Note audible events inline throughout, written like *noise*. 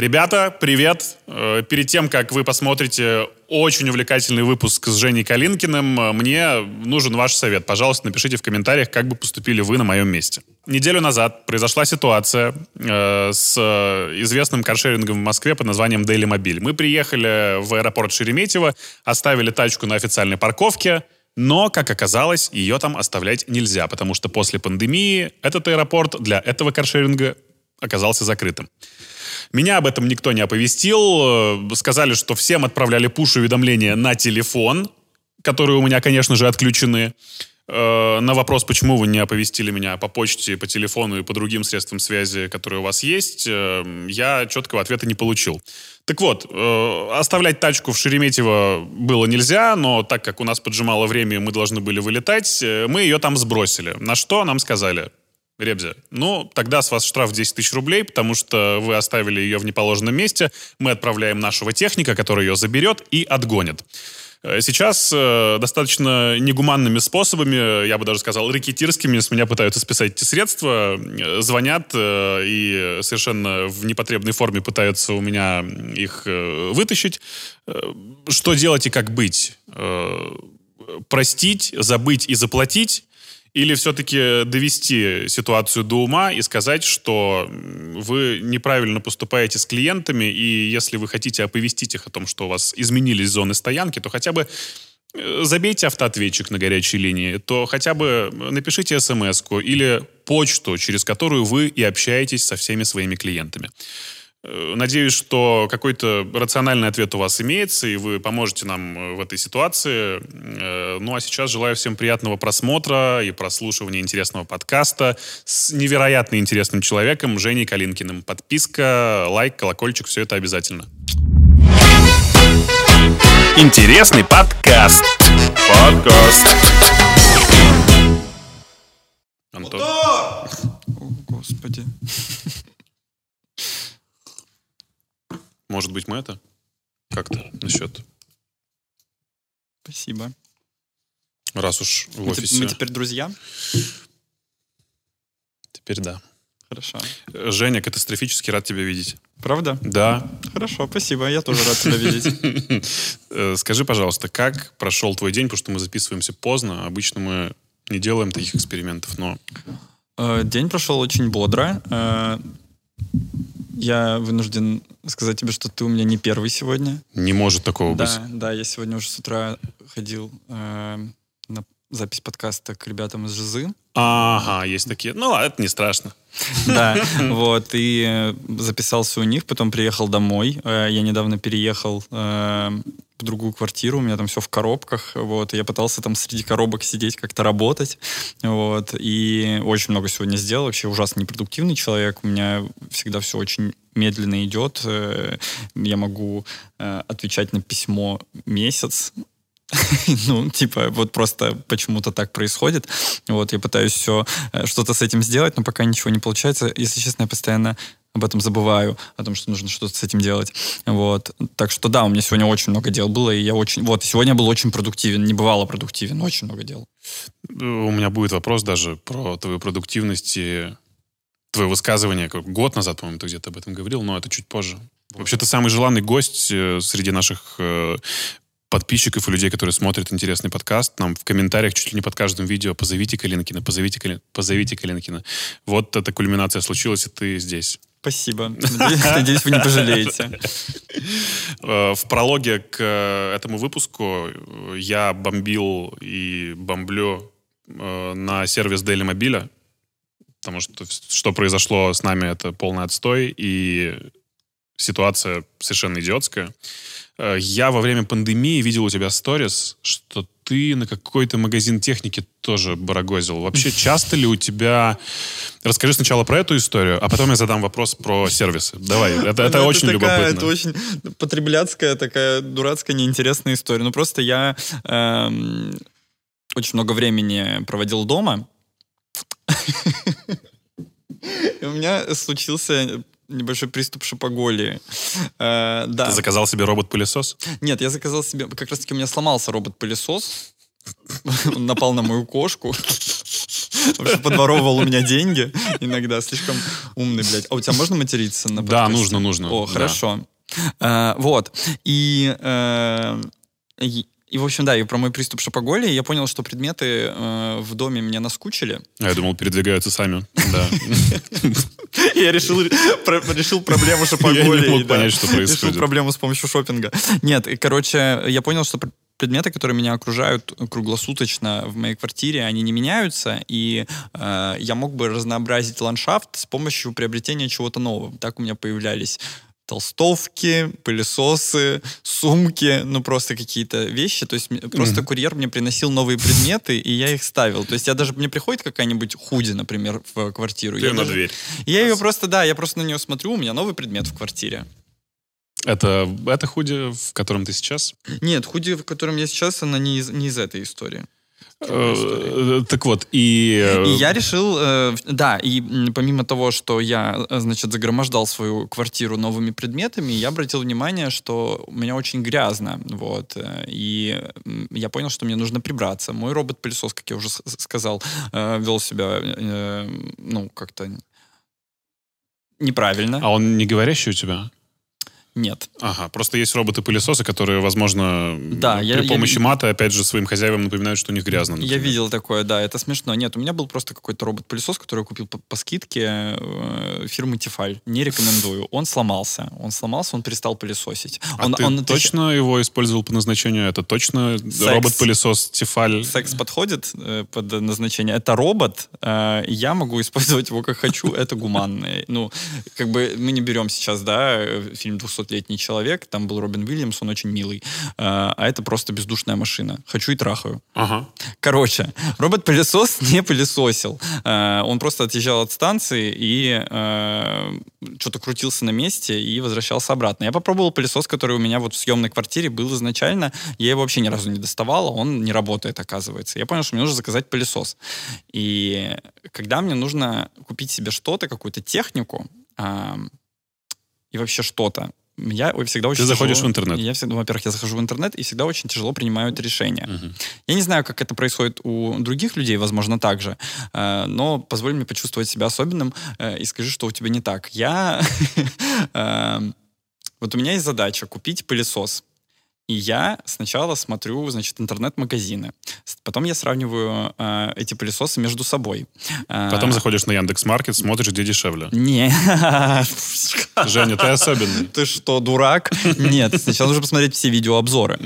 Ребята, привет! Э, перед тем, как вы посмотрите очень увлекательный выпуск с Женей Калинкиным, э, мне нужен ваш совет. Пожалуйста, напишите в комментариях, как бы поступили вы на моем месте. Неделю назад произошла ситуация э, с известным каршерингом в Москве под названием Daily Mobile. Мы приехали в аэропорт Шереметьево, оставили тачку на официальной парковке, но, как оказалось, ее там оставлять нельзя, потому что после пандемии этот аэропорт для этого каршеринга оказался закрытым. Меня об этом никто не оповестил. Э, сказали, что всем отправляли пуш-уведомления на телефон, которые у меня, конечно же, отключены. Э, на вопрос, почему вы не оповестили меня по почте, по телефону и по другим средствам связи, которые у вас есть, э, я четкого ответа не получил. Так вот, оставлять тачку в Шереметьево было нельзя, но так как у нас поджимало время, мы должны были вылетать, мы ее там сбросили. На что нам сказали, Ребзя, ну, тогда с вас штраф 10 тысяч рублей, потому что вы оставили ее в неположенном месте. Мы отправляем нашего техника, который ее заберет и отгонит. Э, сейчас э, достаточно негуманными способами, я бы даже сказал, рекетирскими, с меня пытаются списать эти средства, э, звонят э, и совершенно в непотребной форме пытаются у меня их э, вытащить. Э, что делать и как быть? Простить, забыть и заплатить? Или все-таки довести ситуацию до ума и сказать, что вы неправильно поступаете с клиентами, и если вы хотите оповестить их о том, что у вас изменились зоны стоянки, то хотя бы э, забейте автоответчик на горячей линии, то хотя бы напишите смс или почту, через которую вы и общаетесь со всеми своими клиентами. Э, надеюсь, что какой-то рациональный ответ у вас имеется, и вы поможете нам э, в этой ситуации. Э, ну а сейчас желаю всем приятного просмотра и прослушивания интересного подкаста с невероятно интересным человеком Женей Калинкиным. Подписка, лайк, колокольчик, все это обязательно. Интересный подкаст. Подкаст. Антон. О, Господи. Может быть, мы это как-то насчет, Спасибо. раз уж в Мы, офисе. мы теперь друзья? Теперь да. Хорошо. Женя, катастрофически рад тебя видеть. Правда? Да. Хорошо, спасибо. Я тоже рад тебя видеть. *laughs* Э, Скажи, пожалуйста, как прошел твой день, потому что мы записываемся поздно. Обычно мы не делаем таких экспериментов, но Э, День прошел очень бодро. Я вынужден сказать тебе, что ты у меня не первый сегодня. не может такого быть. Да, да, я сегодня уже с утра ходил э, запись подкаста к ребятам из Жизы. Ага, есть такие. Ну ладно, это не страшно. Да, вот, и э, записался у них, потом приехал домой. Э, Я недавно переехал э, в другую квартиру, у меня там все в коробках, вот, и я пытался там среди коробок сидеть, как-то работать, вот, и очень много сегодня сделал, вообще ужасно непродуктивный человек, у меня всегда все очень медленно идет, я могу отвечать на письмо месяц, *laughs* ну, типа, вот просто почему-то так происходит. Вот, я пытаюсь все, что-то с этим сделать, но пока ничего не получается. Если честно, я постоянно об этом забываю, о том, что нужно что-то с этим делать. Вот. Так что да, у меня сегодня очень много дел было, и я очень... Вот, сегодня был очень продуктивен, не бывало продуктивен, очень много дел. Э, У меня будет вопрос даже про твою продуктивность и твое высказывание. Год назад, по-моему, ты где-то об этом говорил, но это чуть позже. Вообще, ты самый желанный гость э, среди наших э, подписчиков и людей, которые смотрят интересный подкаст. Нам в комментариях чуть ли не под каждым видео позовите Калинкина, позовите, Кали- позовите Калинкина. Вот эта кульминация случилась, и ты здесь. Спасибо. *laughs* Надеюсь, надеюсь, вы не пожалеете. Э, В прологе к э, этому выпуску э, я бомбил и бомблю на сервис Daily Mobile, потому что что произошло с нами, это полный отстой, и ситуация совершенно идиотская. Э, Я во время пандемии видел у тебя сторис, что ты на какой-то магазин техники тоже барагозил. Вообще, часто ли у тебя... Расскажи сначала про эту историю, а потом я задам вопрос про сервисы. Давай, это, это Ну, очень такая, любопытно. Это очень потребляцкая, такая дурацкая, неинтересная история. Ну, просто я эм, очень много времени проводил дома. *laughs* И у меня случился небольшой приступ шопоголии. Э, да. Ты заказал себе робот-пылесос? Нет, я заказал себе... Как раз-таки у меня сломался робот-пылесос. Он напал на мою кошку. Вообще подворовывал у меня деньги иногда. Слишком умный, блядь. А у тебя можно материться на Да, нужно, нужно. О, хорошо. Э, Вот. И... и- в общем, да, и про мой приступ шопоголии я понял, что предметы э, в доме меня наскучили. А Я думал, передвигаются сами. Да. *laughs* Я решил, решил проблему *laughs* Я шопоголии. не мог понять, что Решил происходит. проблему с помощью шопинга. Нет, короче, я понял, что пр- предметы, которые меня окружают круглосуточно в моей квартире, они не меняются, и э, я мог бы разнообразить ландшафт с помощью приобретения чего-то нового. Так у меня появлялись толстовки, пылесосы, сумки, ну просто какие-то вещи. То есть просто курьер мне приносил новые предметы, и я их ставил. То есть я даже, мне приходит какая-нибудь худи, например, в квартиру. Ты я на даже- дверь. я ее просто, да, я просто на нее смотрю, у меня новый предмет в квартире. Это, это худи, в котором ты сейчас? Нет, худи, в котором я сейчас, она не из, не из этой истории. Э, Так вот, и... э, И я решил, э, да, и помимо того, что я, э, значит, загромождал свою квартиру новыми предметами, я обратил внимание, что у меня очень грязно, вот, э, и я понял, что мне нужно прибраться. Мой робот-пылесос, как я уже сказал, э, вел себя, э, ну, как-то неправильно. А он не говорящий у тебя? нет. Ага, просто есть роботы-пылесосы, которые, возможно, да, при я, помощи я... мата, опять же, своим хозяевам напоминают, что у них грязно. Например. Я видел такое, да, это смешно. Нет, у меня был просто какой-то робот-пылесос, который я купил по, по скидке э, фирмы Тефаль. Не рекомендую. Он сломался. Он сломался, он перестал пылесосить. А он, ты он точно отвечает... его использовал по назначению? Это точно робот-пылесос Тефаль? Секс подходит э, под назначение. Это робот, э, я могу использовать его как хочу, это гуманно. Ну, как бы мы не берем сейчас, да, э, фильм 200 18-летний человек, там был Робин Уильямс, он очень милый, э, а это просто бездушная машина. Хочу и трахаю. Ага. Короче, робот-пылесос *laughs* не пылесосил. Э, он просто отъезжал от станции и э, что-то крутился на месте и возвращался обратно. Я попробовал пылесос, который у меня вот в съемной квартире был изначально. Я его вообще ни разу не доставал, а он не работает, оказывается. Я понял, что мне нужно заказать пылесос. И когда мне нужно купить себе что-то, какую-то технику, и вообще что-то, я всегда очень Ты заходишь тяжело- в интернет. Я всегда, во-первых, я захожу в интернет и всегда очень тяжело принимаю это решение. Мгм. Я не знаю, как это происходит у других людей, возможно, так же, э, но позволь мне почувствовать себя особенным э, и скажи, что у тебя не так. Я... *laughs* э, Вот у меня есть задача купить пылесос. И я сначала смотрю, значит, интернет-магазины. Потом я сравниваю э, эти пылесосы между собой. Э, Потом заходишь на Яндекс.Маркет, смотришь, где дешевле. Не. *laughs* Женя, ты особенный. Ты что, дурак? Нет, сначала нужно посмотреть все видеообзоры.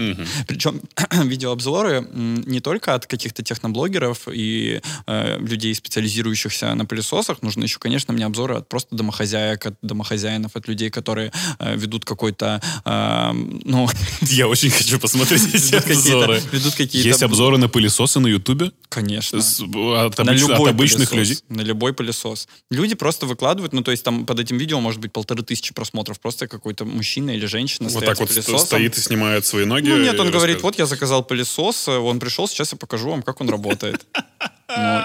Причем *clears throat* видеообзоры не только от каких-то техноблогеров и э, людей, специализирующихся на пылесосах, нужно еще, конечно, мне обзоры от просто домохозяек, от домохозяинов, от людей, которые э, ведут какой-то, э, ну, Я очень хочу посмотреть эти обзоры. Ведут какие-то... Есть обзоры на пылесосы на Ютубе? Конечно. От, на обыч- любой от обычных пылесос. людей? На любой пылесос. Люди просто выкладывают, ну, то есть там под этим видео может быть полторы тысячи просмотров. Просто какой-то мужчина или женщина Вот так вот пылесосом. стоит и снимает свои ноги. Ну нет, он говорит, вот я заказал пылесос, он пришел, сейчас я покажу вам, как он работает. Ну,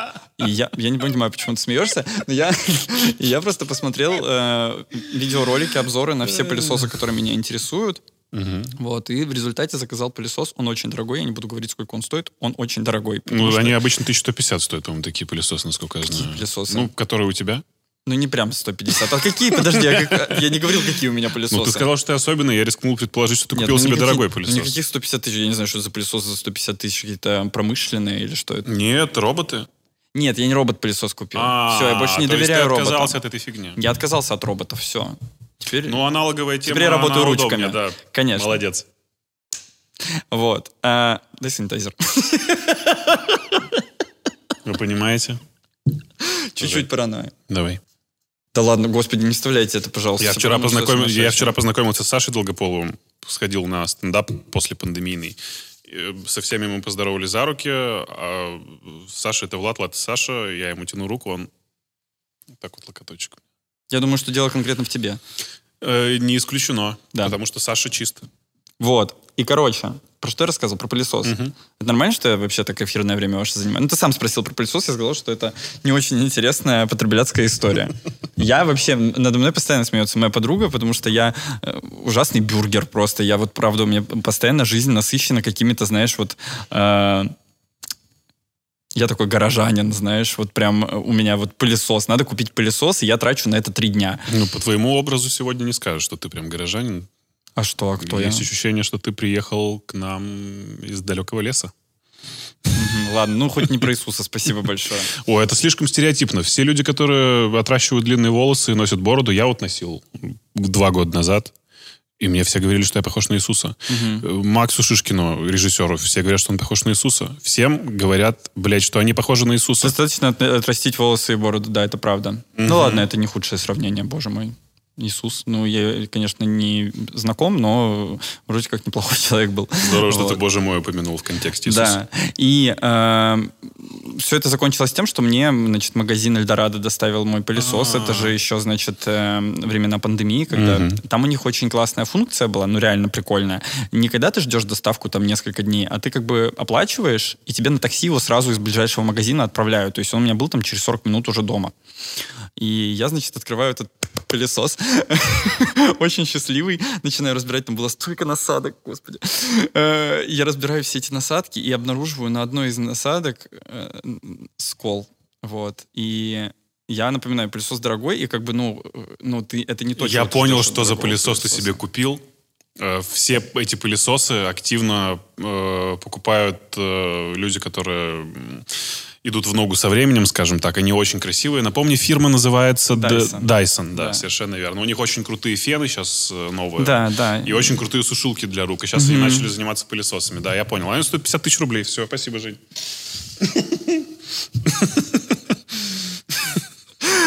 и я, я не понимаю, почему ты смеешься, но я, *laughs* я просто посмотрел э, видеоролики, обзоры на все пылесосы, которые меня интересуют. Мгм. Вот, и в результате заказал пылесос. Он очень дорогой, я не буду говорить, сколько он стоит. Он очень дорогой. Ну, что- они обычно 1150 стоят, по-моему, такие пылесосы, насколько я знаю. пылесосы? Ну, которые у тебя? Ну, не прям 150. А какие? Подожди, я, как- я не говорил, какие у меня пылесосы. Ну, ты сказал, что ты особенный, я рискнул предположить, что ты Нет, купил ну, себе никаких- дорогой пылесос. Никаких 150 тысяч, я не знаю, что за пылесос за 150 тысяч, какие-то промышленные или что это. Нет, роботы. Нет, я не робот-пылесос купил. А, все, я больше не доверяю роботам. отказался от этой фигни. Я отказался от роботов, все. Теперь, Ну, аналоговая тема, теперь я работаю ручками. удобнее, да. Конечно. Молодец. Вот. А, дай санитайзер. Вы понимаете? Чуть-чуть паранойя. Давай. Да ладно, господи, не вставляйте это, пожалуйста. Я вчера, познакомил, я вчера познакомился с Сашей Долгополовым, сходил на стендап после пандемийный. Э, Со всеми мы поздоровались за руки. А Саша это Влад, Влад это Саша. Я ему тяну руку, он так вот локоточек. Я думаю, что дело конкретно в тебе. Э, не исключено, Да. потому что Саша чисто. Вот. И, короче, про что я рассказывал? Про пылесос. Мгм. Это нормально, что я вообще так эфирное время ваше занимаю? Ну, ты сам спросил про пылесос, я сказал, что это не очень интересная потребляцкая история. *laughs* Я вообще, надо мной постоянно смеется моя подруга, потому что я э, ужасный бюргер просто. Я вот, правда, у меня постоянно жизнь насыщена какими-то, знаешь, вот... Я такой горожанин, знаешь, вот прям э, у меня вот пылесос. Надо купить пылесос, и я трачу на это три дня. Ну, по твоему образу сегодня не скажешь, что ты прям горожанин. А что, а кто Есть я? ощущение, что ты приехал к нам из далекого леса. Ладно, ну хоть не про Иисуса, спасибо большое. *laughs* О, это слишком стереотипно. Все люди, которые отращивают длинные волосы и носят бороду, я вот носил два года назад. И мне все говорили, что я похож на Иисуса. Э, Максу Шишкину, режиссеру, все говорят, что он похож на Иисуса. Всем говорят, блядь, что они похожи на Иисуса. Достаточно от- отрастить волосы и бороду, да, это правда. Ну ладно, это не худшее сравнение, боже мой. Иисус, ну, я, конечно, не знаком, но вроде как неплохой *laughs* человек был. Здорово, что Вот. ты, боже мой, упомянул в контексте Иисуса. Да. И все это закончилось тем, что мне, значит, магазин Эльдорадо доставил мой пылесос. Это же еще, значит, э, времена пандемии, когда там у них очень классная функция была, ну реально прикольная. Не когда ты ждешь доставку там несколько дней, а ты как бы оплачиваешь, и тебе на такси его сразу из ближайшего магазина отправляют. То есть он у меня был там через 40 минут уже дома. И я, значит, открываю этот пылесос, *laughs* очень счастливый, начинаю разбирать, там было столько насадок, господи. Э, Я разбираю все эти насадки и обнаруживаю на одной из насадок э, скол, вот. И я напоминаю, пылесос дорогой, и как бы, ну, ну ты, это не то, Я понял, что за пылесос ты себе купил. Э, Все эти пылесосы активно э, покупают э, люди, которые идут в ногу со временем, скажем так. Они очень красивые. Напомни, фирма называется Dyson. Dyson, да, Да. совершенно верно. У них очень крутые фены сейчас э, новые. Да, да. И очень крутые сушилки для рук. И сейчас они начали заниматься пылесосами. Да, я понял. Они стоят 50 тысяч рублей. Все, спасибо, Жень. *laughs*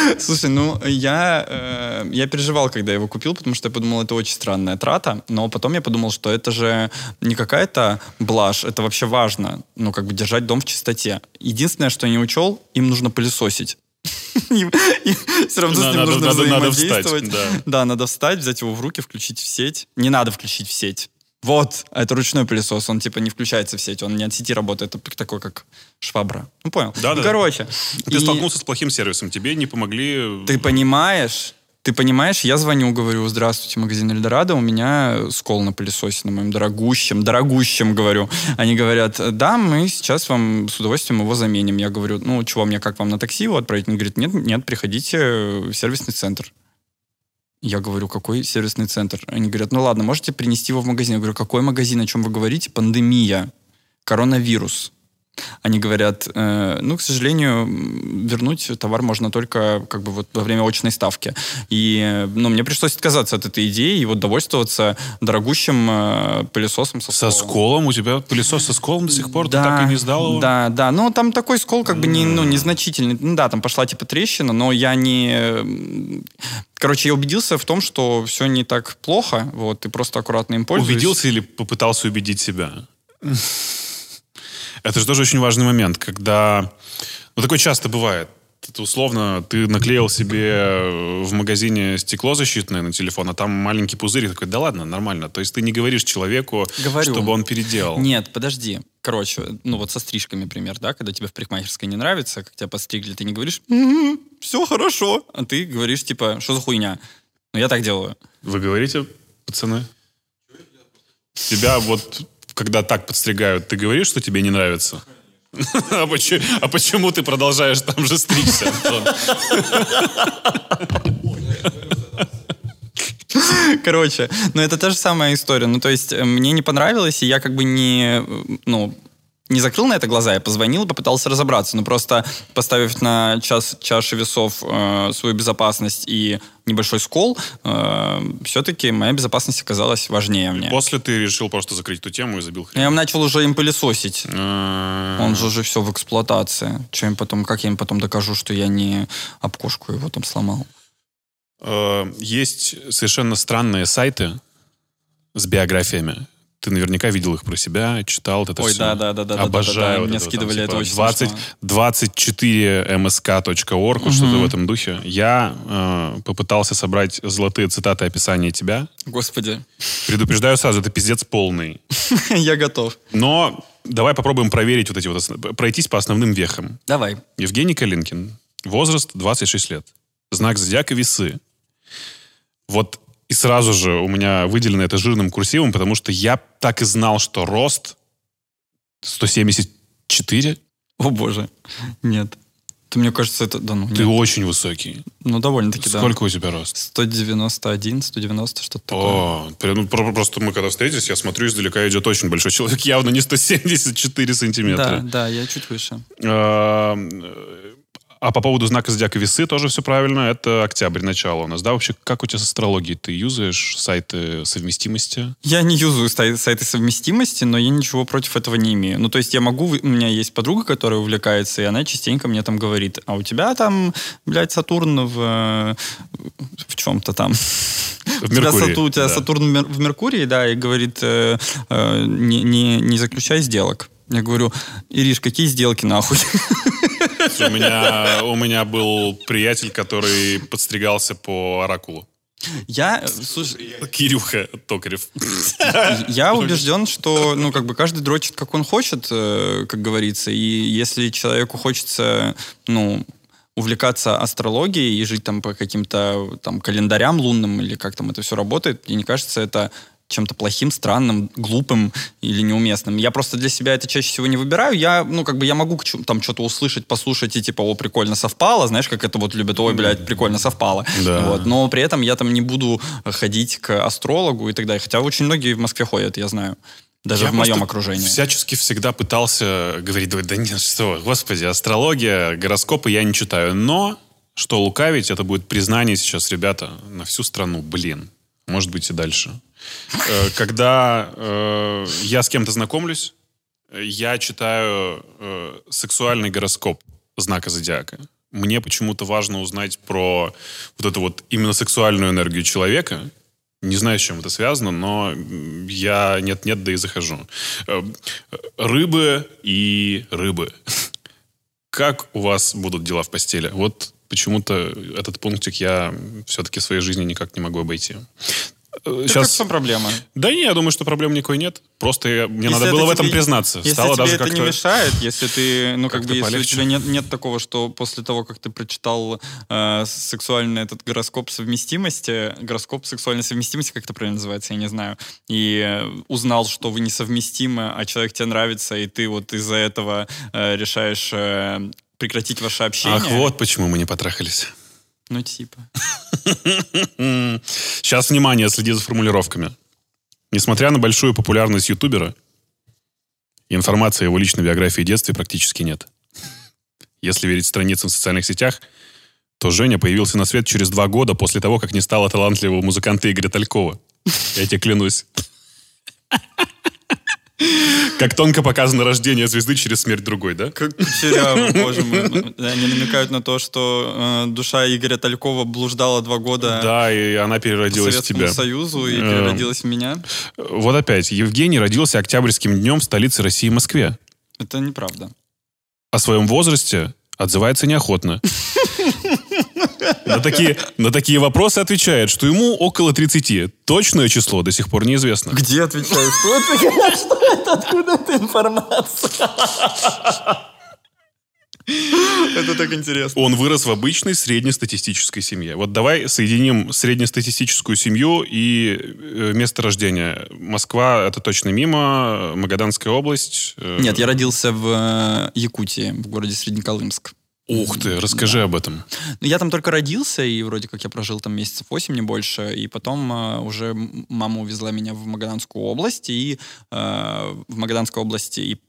*laughs* Слушай, ну я, э, я переживал, когда его купил, потому что я подумал, это очень странная трата, но потом я подумал, что это же не какая-то блажь, это вообще важно, ну как бы держать дом в чистоте. Единственное, что я не учел, им нужно пылесосить. *laughs* Все равно с ним нужно взаимодействовать. Да, надо встать, взять его в руки, включить в сеть. Не надо включить в сеть. Вот, а это ручной пылесос, он типа не включается в сеть, он не от сети работает, это такой как швабра. Ну понял. Да-да. Ну, короче. Ты и- столкнулся с плохим сервисом. Тебе не помогли... ты понимаешь, ты понимаешь, я звоню, говорю, здравствуйте, магазин Эльдорадо, у меня скол на пылесосе, на моем дорогущем, дорогущем, говорю. Они говорят, да, мы сейчас вам с удовольствием его заменим. Я говорю, ну, чего, мне как вам на такси его отправить? Он говорит, нет, нет, приходите в сервисный центр. Я говорю, какой сервисный центр? Они говорят, ну ладно, можете принести его в магазин. Я говорю, какой магазин, о чем вы говорите? Пандемия, коронавирус. Они говорят, э, ну, к сожалению, вернуть товар можно только как бы вот во время очной ставки. И, э, ну, мне пришлось отказаться от этой идеи и вот довольствоваться дорогущим э, пылесосом со Со сколом. сколом? У тебя пылесос со сколом до сих пор? Ты так и не сдал его? Да, да. Ну, там такой скол как бы не, ну, незначительный. Ну, да, там пошла типа трещина, но я не... Короче, я убедился в том, что все не так плохо, вот, ты просто аккуратно им пользуешься. Убедился или попытался убедить себя? *laughs* Это же тоже очень важный момент, когда... Ну, такое часто бывает. Это условно, ты наклеил себе в магазине стекло защитное на телефон, а там маленький пузырь, такой, да ладно, нормально. То есть ты не говоришь человеку, Говорю. чтобы он переделал. Нет, подожди. Короче, ну вот со стрижками пример, да, когда тебе в парикмахерской не нравится, как тебя подстригли, ты не говоришь, все хорошо, а ты говоришь, типа, что за хуйня? Ну, я так делаю. Вы говорите, пацаны? Тебя вот, когда так подстригают, ты говоришь, что тебе не нравится? *laughs* А почему, а почему ты продолжаешь там же стричься? Короче, ну это та же самая история. Ну, то есть, э, мне не понравилось, и я как бы не, э, ну, не закрыл на это глаза, я позвонил и попытался разобраться. Но просто поставив на час, чаши весов э, свою безопасность и небольшой скол, э, все-таки моя безопасность оказалась важнее мне. После ты решил просто закрыть эту тему и забил хрен. Я начал уже им пылесосить. А, Он же уже все в эксплуатации. Им потом, как я им потом докажу, что я не обкошку его там сломал? э, Есть совершенно странные сайты с биографиями. Ты наверняка видел их про себя, читал это Ой, все. да, да, да, да, да, Обожаю. да, да, вот мне это скидывали там, это типа, очень 20, смешно. 24msk.org, вот что-то в этом духе. Я э, попытался собрать золотые цитаты описания тебя. Господи, Предупреждаю сразу, это пиздец полный. *laughs* я готов. Но давай попробуем проверить вот эти вот, пройтись по основным вехам. Давай. Евгений Калинкин. Возраст 26 лет. Знак зодиака весы. Вот и сразу же у меня выделено это жирным курсивом, потому что я так и знал, что рост 174. О боже, нет. Ты, мне кажется, это... Да ну, Ты нет. очень высокий. Ну, довольно-таки, да. Сколько у тебя рост? 191, 190, что-то такое. О, ну, про- просто мы когда встретились, я смотрю, издалека идет очень большой человек, *laughs* явно не 174 Да, сантиметра. да, я чуть выше. А, по поводу знака зодиака весы тоже все правильно. Это октябрь, начало у нас. Да, вообще, как у тебя с астрологией? Ты юзаешь сайты совместимости? Я не юзаю сай- сайты совместимости, но я ничего против этого не имею. Ну, то есть я могу... У меня есть подруга, которая увлекается, и она частенько мне там говорит, а у тебя там, блядь, Сатурн в... В чем-то там. В *laughs* У тебя, Меркурии, Сату- у тебя да. Сатурн в Меркурии, да, и говорит, э, э, не, не, не заключай сделок. Я говорю, Ириш, какие сделки нахуй? *laughs* У меня, у меня был приятель, который подстригался по оракулу. Я, слушай, Кирюха Токарев. Я убежден, что, ну, как бы каждый дрочит, как он хочет, э, как говорится. И если человеку хочется, ну, увлекаться астрологией и жить там по каким-то там календарям лунным или как там это все работает, мне не кажется это чем-то плохим, странным, глупым или неуместным. Я просто для себя это чаще всего не выбираю. Я, ну, как бы я могу там что-то услышать, послушать и типа, о, прикольно совпало, знаешь, как это вот любят, ой, блядь, прикольно совпало. Да. Вот. Но при этом я там не буду ходить к астрологу и так далее. Хотя очень многие в Москве ходят, я знаю. Даже Я в моем окружении. Всячески всегда пытался говорить, да нет, что, господи, астрология, гороскопы я не читаю. Но, что лукавить, это будет признание сейчас, ребята, на всю страну, блин. Может быть и дальше. Э, Когда э, я с кем-то знакомлюсь, я читаю э, сексуальный гороскоп знака зодиака. Мне почему-то важно узнать про вот эту вот именно сексуальную энергию человека. Не знаю, с чем это связано, но я нет-нет, да и захожу. Э, Рыбы и рыбы. Как у вас будут дела в постели? Вот почему-то этот пунктик я все-таки в своей жизни никак не могу обойти. Э, Так в чем проблема? Да не, я думаю, что проблем никакой нет. Просто я- мне Если надо было в этом тебе- признаться. Если Стало тебе даже это не мешает, если ты, ну, как как-то бы, если у тебя нет, нет такого, что после того, как ты прочитал э, сексуальный этот гороскоп совместимости, гороскоп сексуальной совместимости, как это правильно называется, я не знаю, и э, узнал, что вы несовместимы, а человек тебе нравится, и ты вот из-за этого э, решаешь э, прекратить ваше общение. Ах, вот почему мы не потрахались. Ну, типа. *laughs* Сейчас, внимание, следи за формулировками. Несмотря на большую популярность ютубера, информации о его личной биографии и детстве практически нет. Если верить страницам в социальных сетях, то Женя появился на свет через два года после того, как не стало талантливого музыканта Игоря Талькова. Я тебе клянусь. Как тонко показано рождение звезды через смерть другой, да? Как кучеряво, боже мой. Они намекают на то, что э, душа Игоря Талькова блуждала два года Да, и она переродилась в тебя. Союзу и Э. переродилась в меня. Вот опять, Евгений родился октябрьским днем в столице России Москве. Это неправда. О своем возрасте отзывается неохотно. *laughs* На такие, на такие вопросы отвечает, что ему около 30. Точное число до сих пор неизвестно. Где отвечаю? Что это? Что это? Откуда эта информация? Это так интересно. Он вырос в обычной среднестатистической семье. Вот давай соединим среднестатистическую семью и э, место рождения. Москва — это точно мимо, Магаданская область. э, Нет, я родился в э, Якутии, в городе Среднеколымск. Ух ты, расскажи об этом. Ну, я там только родился, и вроде как я прожил там месяцев 8, не больше. И потом э, уже мама увезла меня в Магаданскую область, и э, в Магаданской области, и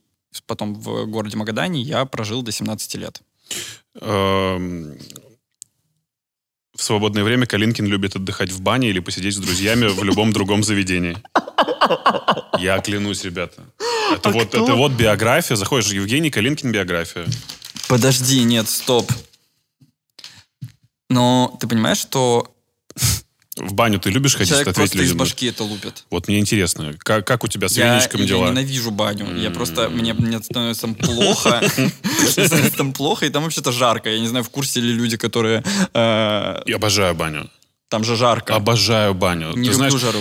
потом в городе Магадане я прожил до 17 лет. В свободное время Калинкин любит отдыхать в бане или посидеть с друзьями в любом другом заведении. Я клянусь, ребята. Это, А вот, кто? это вот биография. Заходишь, Евгений Калинкин биография. Подожди, нет, стоп. Но ты понимаешь, что В баню ты любишь ходить? человек просто из людям. башки это лупит. Вот мне интересно, как, как у тебя с Я, веничком я дела? ненавижу баню. Я просто... Мне, мне становится там плохо. *laughs* Становится там плохо, и там вообще-то жарко. Я не знаю, в курсе ли люди, которые... э, Я обожаю баню. Там же жарко. Обожаю баню. Не Ты люблю знаешь, жару.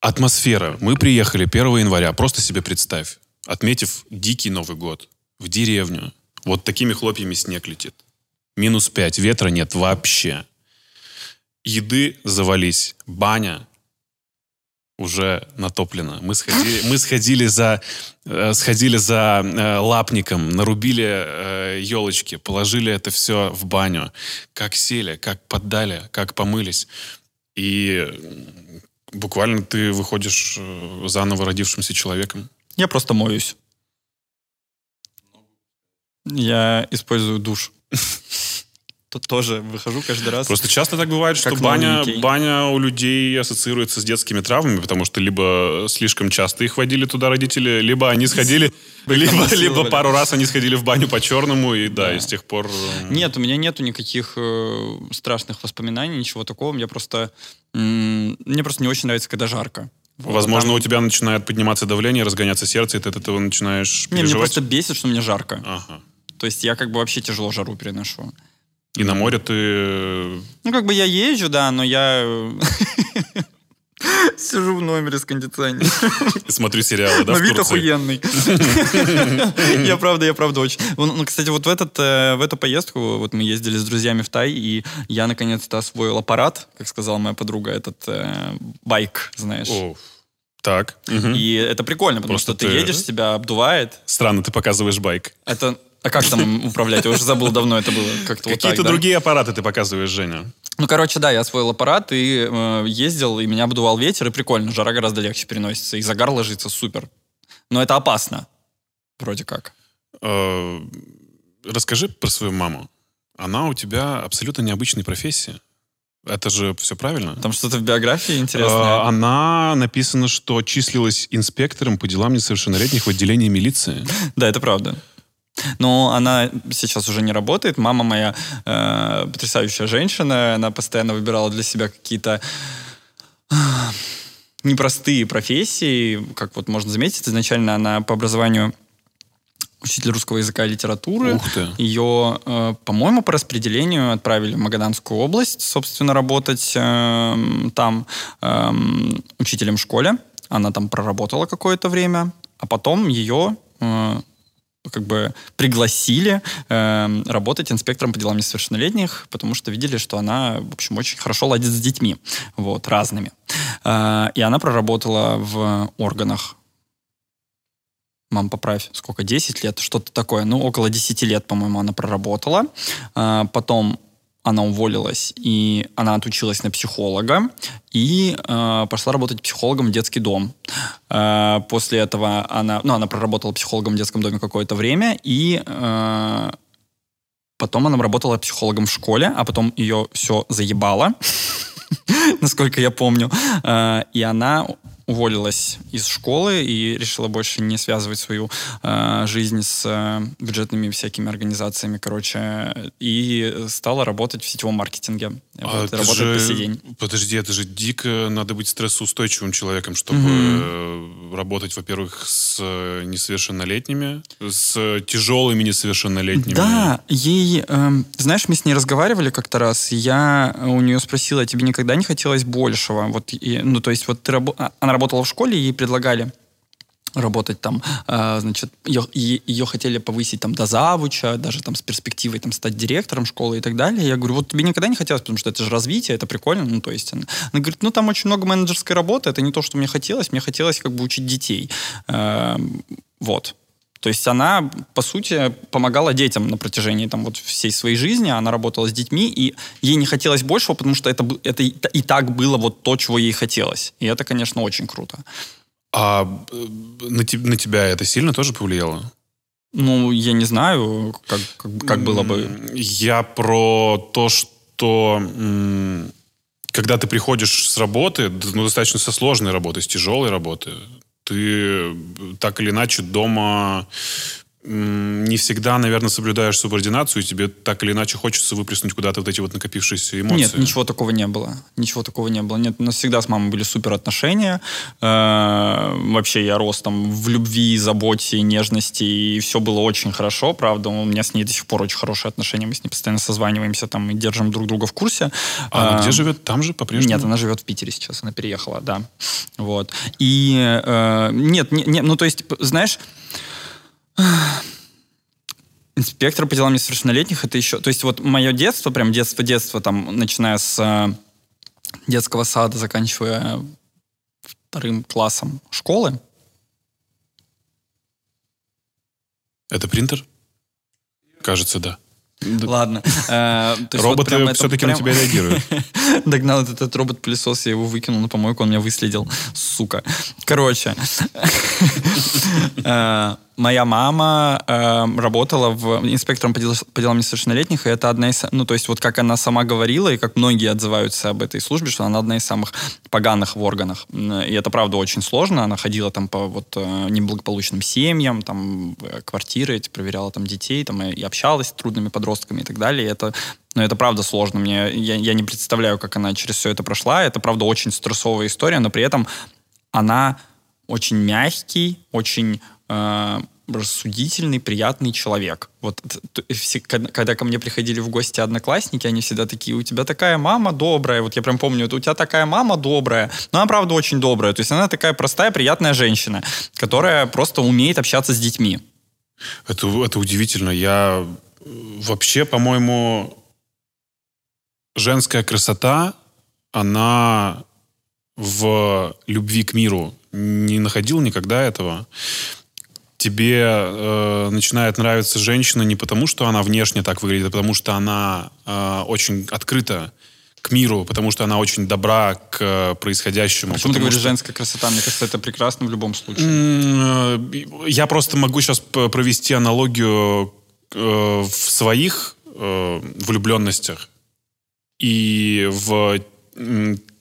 атмосфера. Мы приехали 1 января, просто себе представь, отметив дикий Новый год в деревню. Вот такими хлопьями снег летит. Минус 5, ветра нет вообще. Еды завались, баня. уже натоплено. Мы сходили, мы сходили за, э, сходили за э, лапником, нарубили э, елочки, положили это все в баню. Как сели, как поддали, как помылись. И буквально ты выходишь э, заново родившимся человеком. Я просто моюсь. Я использую душ. *laughs* Тут тоже выхожу каждый раз. Просто часто так бывает, что баня, баня у людей ассоциируется с детскими травмами, потому что либо слишком часто их водили туда родители, либо они сходили, либо, либо пару раз они сходили в баню по-черному, и да, и с тех пор... э, Нет, у меня нету никаких э, страшных воспоминаний, ничего такого. Мне просто, мне просто не очень нравится, когда жарко. Возможно, там- у тебя начинает подниматься давление, разгоняться сердце, и ты от этого начинаешь Не, мне переживать. просто бесит, что мне жарко. Ага. То есть я как бы вообще тяжело жару переношу. И на море ты... э, Ну, как бы я езжу, да, но я *laughs* сижу в номере с кондиционером. *laughs* Смотрю сериалы, да, Но вид охуенный. *laughs* Я правда, я правда очень. Ну, ну, кстати, вот в, этот, э, в эту поездку вот мы ездили с друзьями в Тай, и я наконец-то освоил аппарат, как сказала моя подруга, этот э, байк, знаешь. О, Так. И это прикольно, потому Просто что ты ты- едешь, тебя обдувает. Странно, ты показываешь байк. Это... А как там управлять? Я уже забыл, давно это было. Как-то вот Какие-то так, да? другие аппараты ты показываешь, Женя. Ну, короче, да, я освоил аппарат и э, ездил, и меня обдувал ветер, и прикольно, жара гораздо легче переносится, и загар ложится супер. Но это опасно, вроде как. Э, Расскажи про свою маму. Она у тебя абсолютно необычной профессии. Это же все правильно? Там что-то в биографии Э, интересное. Она написано, что числилась инспектором по делам несовершеннолетних в отделении милиции. *laughs* Да, это правда. Но она сейчас уже не работает. Мама моя э, потрясающая женщина. Она постоянно выбирала для себя какие-то э, непростые профессии. Как вот можно заметить, изначально она по образованию учитель русского языка и литературы. Ух ты. Ее, э, по-моему, по распределению отправили в Магаданскую область, собственно, работать эм, там эм, учителем в школе. Она там проработала какое-то время, а потом ее э, как бы пригласили эм, работать инспектором по делам несовершеннолетних, потому что видели, что она, в общем, очень хорошо ладит с детьми, вот, разными. Э, и она проработала в органах мам, поправь, сколько, 10 лет, что-то такое, ну, около 10 лет, по-моему, она проработала. А, Потом она уволилась, и она отучилась на психолога, и э, пошла работать психологом в детский дом. Э, после этого она, ну, она проработала психологом в детском доме какое-то время, и э, потом она работала психологом в школе, а потом ее все заебало, *laughs* насколько я помню, Э, и она уволилась из школы и решила больше не связывать свою э, жизнь с э, бюджетными всякими организациями, короче, и стала работать в сетевом маркетинге. А Вот, работает же- по день. Подожди, это же дико надо быть стрессоустойчивым человеком, чтобы э, работать, во-первых, с э, несовершеннолетними, с э, тяжелыми несовершеннолетними. Да, ей, эм, знаешь, мы с ней разговаривали как-то раз, я у нее спросила, тебе никогда не хотелось большего? Вот, и, ну, то есть, вот ты рабо- а, она работала в школе, ей предлагали работать там, э, значит, ее, ее хотели повысить там до завуча, даже там с перспективой там стать директором школы и так далее. Я говорю, вот тебе никогда не хотелось, потому что это же развитие, это прикольно, ну, то есть, она, она говорит, ну, там очень много менеджерской работы, это не то, что мне хотелось, мне хотелось как бы учить детей. Эм, вот. То есть она, по сути, помогала детям на протяжении там, вот, всей своей жизни. Она работала с детьми, и ей не хотелось большего, потому что это, это и так было вот то, чего ей хотелось. И это, конечно, очень круто. А э, на, те- на тебя это сильно тоже повлияло? Ну, я не знаю, как, как, как было бы. Я про то, что когда ты приходишь с работы, ну, достаточно со сложной работы, с тяжелой работы, ты э, так или иначе дома не всегда, наверное, соблюдаешь субординацию, и тебе так или иначе хочется выплеснуть куда-то вот эти вот накопившиеся эмоции. Нет, ничего такого не было. Ничего такого не было. Нет, у нас всегда с мамой были супер отношения. Э, Вообще я рос там в любви, заботе, нежности, и все было очень хорошо. Правда, у меня с ней до сих пор очень хорошие отношения. Мы с ней постоянно созваниваемся там и держим друг друга в курсе. А она где живет? Там же по-прежнему? Нет, она живет в Питере сейчас, она переехала, да. Вот. И э, нет, не, не- ну то есть, знаешь, инспектор по делам несовершеннолетних это еще, то есть вот мое детство, прям детство-детство, там, начиная с э, детского сада, заканчивая вторым классом школы. Это принтер? Кажется, да. Ладно. Э, вот Роботы прям все-таки на тебя реагируют. *laughs* Догнал этот, этот робот-пылесос, я его выкинул на помойку, он меня выследил. Сука. Короче. *laughs* Моя мама э, работала в инспектором по, дел- по делам несовершеннолетних, и это одна из... Ну, то есть вот как она сама говорила, и как многие отзываются об этой службе, что она одна из самых поганых в органах. И это, правда, очень сложно. Она ходила там по вот э, неблагополучным семьям, там э, квартиры, эти, проверяла там детей, там и общалась с трудными подростками и так далее. И это но это правда сложно. Мне, я, я не представляю, как она через все это прошла. Это, правда, очень стрессовая история, но при этом она очень мягкий, очень э, рассудительный, приятный человек. Вот когда ко мне приходили в гости одноклассники, они всегда такие, у тебя такая мама добрая. Вот я прям помню, у тебя такая мама добрая. Но она, правда, очень добрая. То есть она такая простая, приятная женщина, которая просто умеет общаться с детьми. Это, это удивительно. Я э, вообще, по-моему, женская красота, она в любви к миру не находил никогда этого. Тебе э, начинает нравиться женщина не потому, что она внешне так выглядит, а потому что она э, очень открыта к миру, потому что она очень добра к э, происходящему. Почему ты говоришь что- женская красота? Мне кажется, это прекрасно в любом случае. Э, Я просто могу сейчас провести аналогию э, в своих влюбленностях и в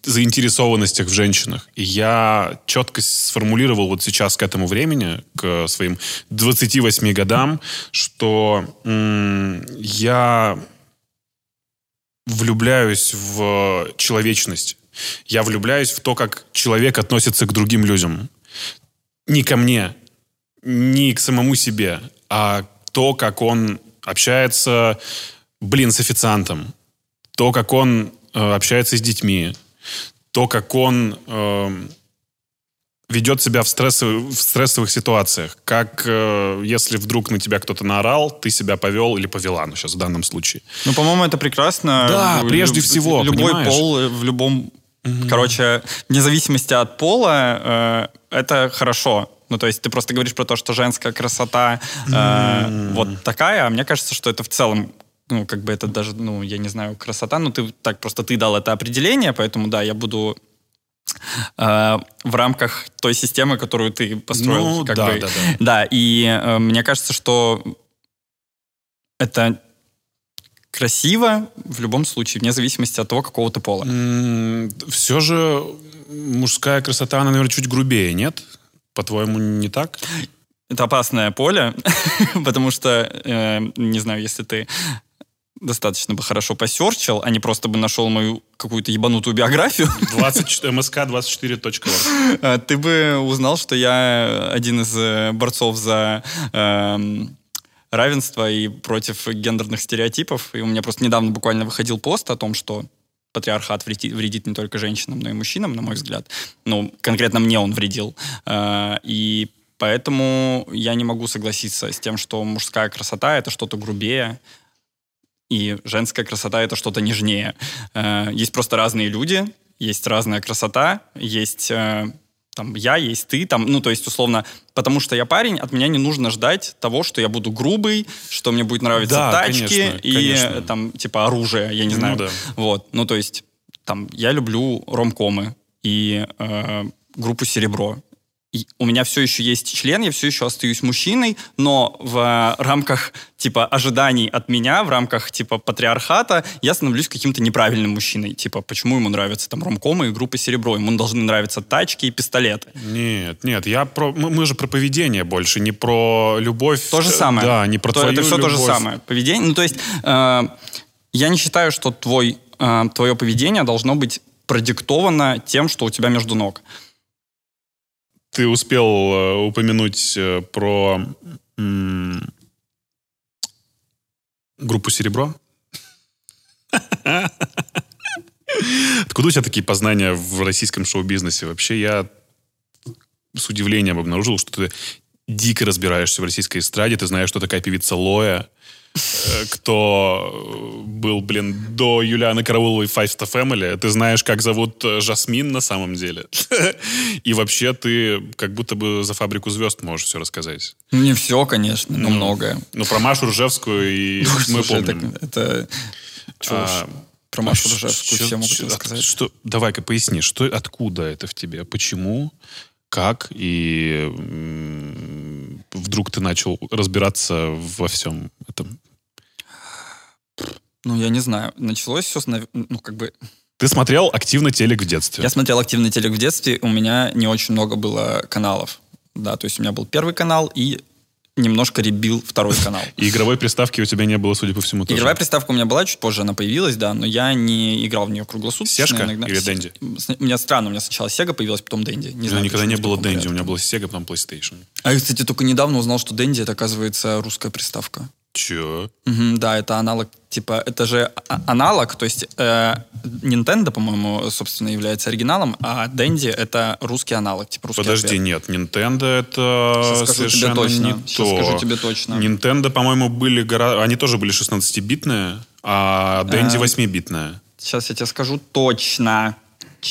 заинтересованностях в женщинах. И я четко сформулировал вот сейчас к этому времени, к своим 28 годам, что м, я влюбляюсь в человечность. Я влюбляюсь в то, как человек относится к другим людям. Не ко мне, не к самому себе, а то, как он общается, блин, с официантом. То, как он э, общается с детьми. То, как он эм, ведет себя в, стрессовых, в стрессовых ситуациях. Как, э, если вдруг на тебя кто-то наорал, ты себя повел или повела, ну, сейчас в данном случае. Ну, по-моему, это прекрасно. Да, Лю- прежде всего, Любой понимаешь? пол э, в любом... Короче, вне зависимости от пола, э, это хорошо. Ну, то есть ты просто говоришь про то, что женская красота э, вот такая, а мне кажется, что это в целом ну, как бы это даже, ну, я не знаю, красота, но ты так просто ты дал это определение, поэтому, да, я буду э, в рамках той системы, которую ты построил. Ну, как да, бы. да, да. Да, и э, мне кажется, что это красиво в любом случае, вне зависимости от того, какого ты пола. Все же мужская красота, она, наверное, чуть грубее, нет? По-твоему, не так? Это опасное поле, *laughs* потому что, э, не знаю, если ты достаточно бы хорошо посерчил, а не просто бы нашел мою какую-то ебанутую биографию, 20, msk24.org. э, ты бы узнал, что я один из э, борцов за эм, равенство и против гендерных стереотипов. И у меня просто недавно буквально выходил пост о том, что патриархат вредит, вредит не только женщинам, но и мужчинам, на мой взгляд. Ну, конкретно мне он вредил. Э, И поэтому я не могу согласиться с тем, что мужская красота — это что-то грубее, и женская красота — это что-то нежнее. Э, Есть просто разные люди, есть разная красота, есть э, там я, есть ты, там, ну, то есть, условно, потому что я парень, от меня не нужно ждать того, что я буду грубый, что мне будет нравиться Да, тачки конечно, и конечно. э, там, типа, оружие, я не Ну знаю. да. Вот, ну, то есть, там, я люблю ромкомы и э, группу «Серебро». И у меня все еще есть член, я все еще остаюсь мужчиной, но в э, рамках, типа, ожиданий от меня, в рамках, типа, патриархата, я становлюсь каким-то неправильным мужчиной. Типа, почему ему нравятся там ромкомы и группа «Серебро»? Ему должны нравиться тачки и пистолеты. Нет, нет, я про... Мы, мы же про поведение больше, не про любовь. То же самое. Да, не про То- твою Это все то же любовь. самое. Поведение. Ну, то есть, э, я не считаю, что твой, э, твое поведение должно быть продиктовано тем, что у тебя между ног. Ты успел э, упомянуть э, про м, группу «Серебро»? Откуда у тебя такие познания в российском шоу-бизнесе? Вообще я с удивлением обнаружил, что ты дико разбираешься в российской эстраде, ты знаешь, что такая певица Лоя, кто был, блин, до Юлианы Карауловой Five Star Family, ты знаешь, как зовут э, Жасмин на самом деле. *laughs* И вообще ты как будто бы за фабрику звезд можешь все рассказать. Ну, Не все, конечно, но Ну, многое. Ну, про Машу Ржевскую и *laughs* мы Слушай, помним. это, А, про Машу а Ржевскую чё- все могут рассказать. Что, давай-ка поясни, что, откуда это в тебе, почему, как и вдруг ты начал разбираться во всем этом. Ну, я не знаю. Началось все, ну, как бы... Ты смотрел активно телек в детстве. Я смотрел активный телек в детстве, у меня не очень много было каналов. Да, то есть у меня был первый канал и немножко ребил второй *laughs* канал. И игровой приставки у тебя не было, судя по всему, тоже. Игровая приставка у меня была, чуть позже она появилась, да, но я не играл в нее круглосуточно. Сешка иногда. или Денди? С- У меня странно, у меня сначала Sega появилась, потом Денди. Не У меня знаю, никогда не было Дэнди, у меня была Sega, потом PlayStation. А я, кстати, только недавно узнал, что Денди это, оказывается, русская приставка. Че? Мгм, да, это аналог, типа, это же а- аналог, то есть э, Nintendo, по-моему, собственно, является оригиналом, а Денди это русский аналог, типа русский Подожди, ответ. нет, Nintendo это Сейчас скажу тебе совершенно точно. не Сейчас то. скажу тебе точно. Nintendo, по-моему, были гора... они тоже были 16-битные, а Dendy А, 8-битная. Сейчас я тебе скажу точно.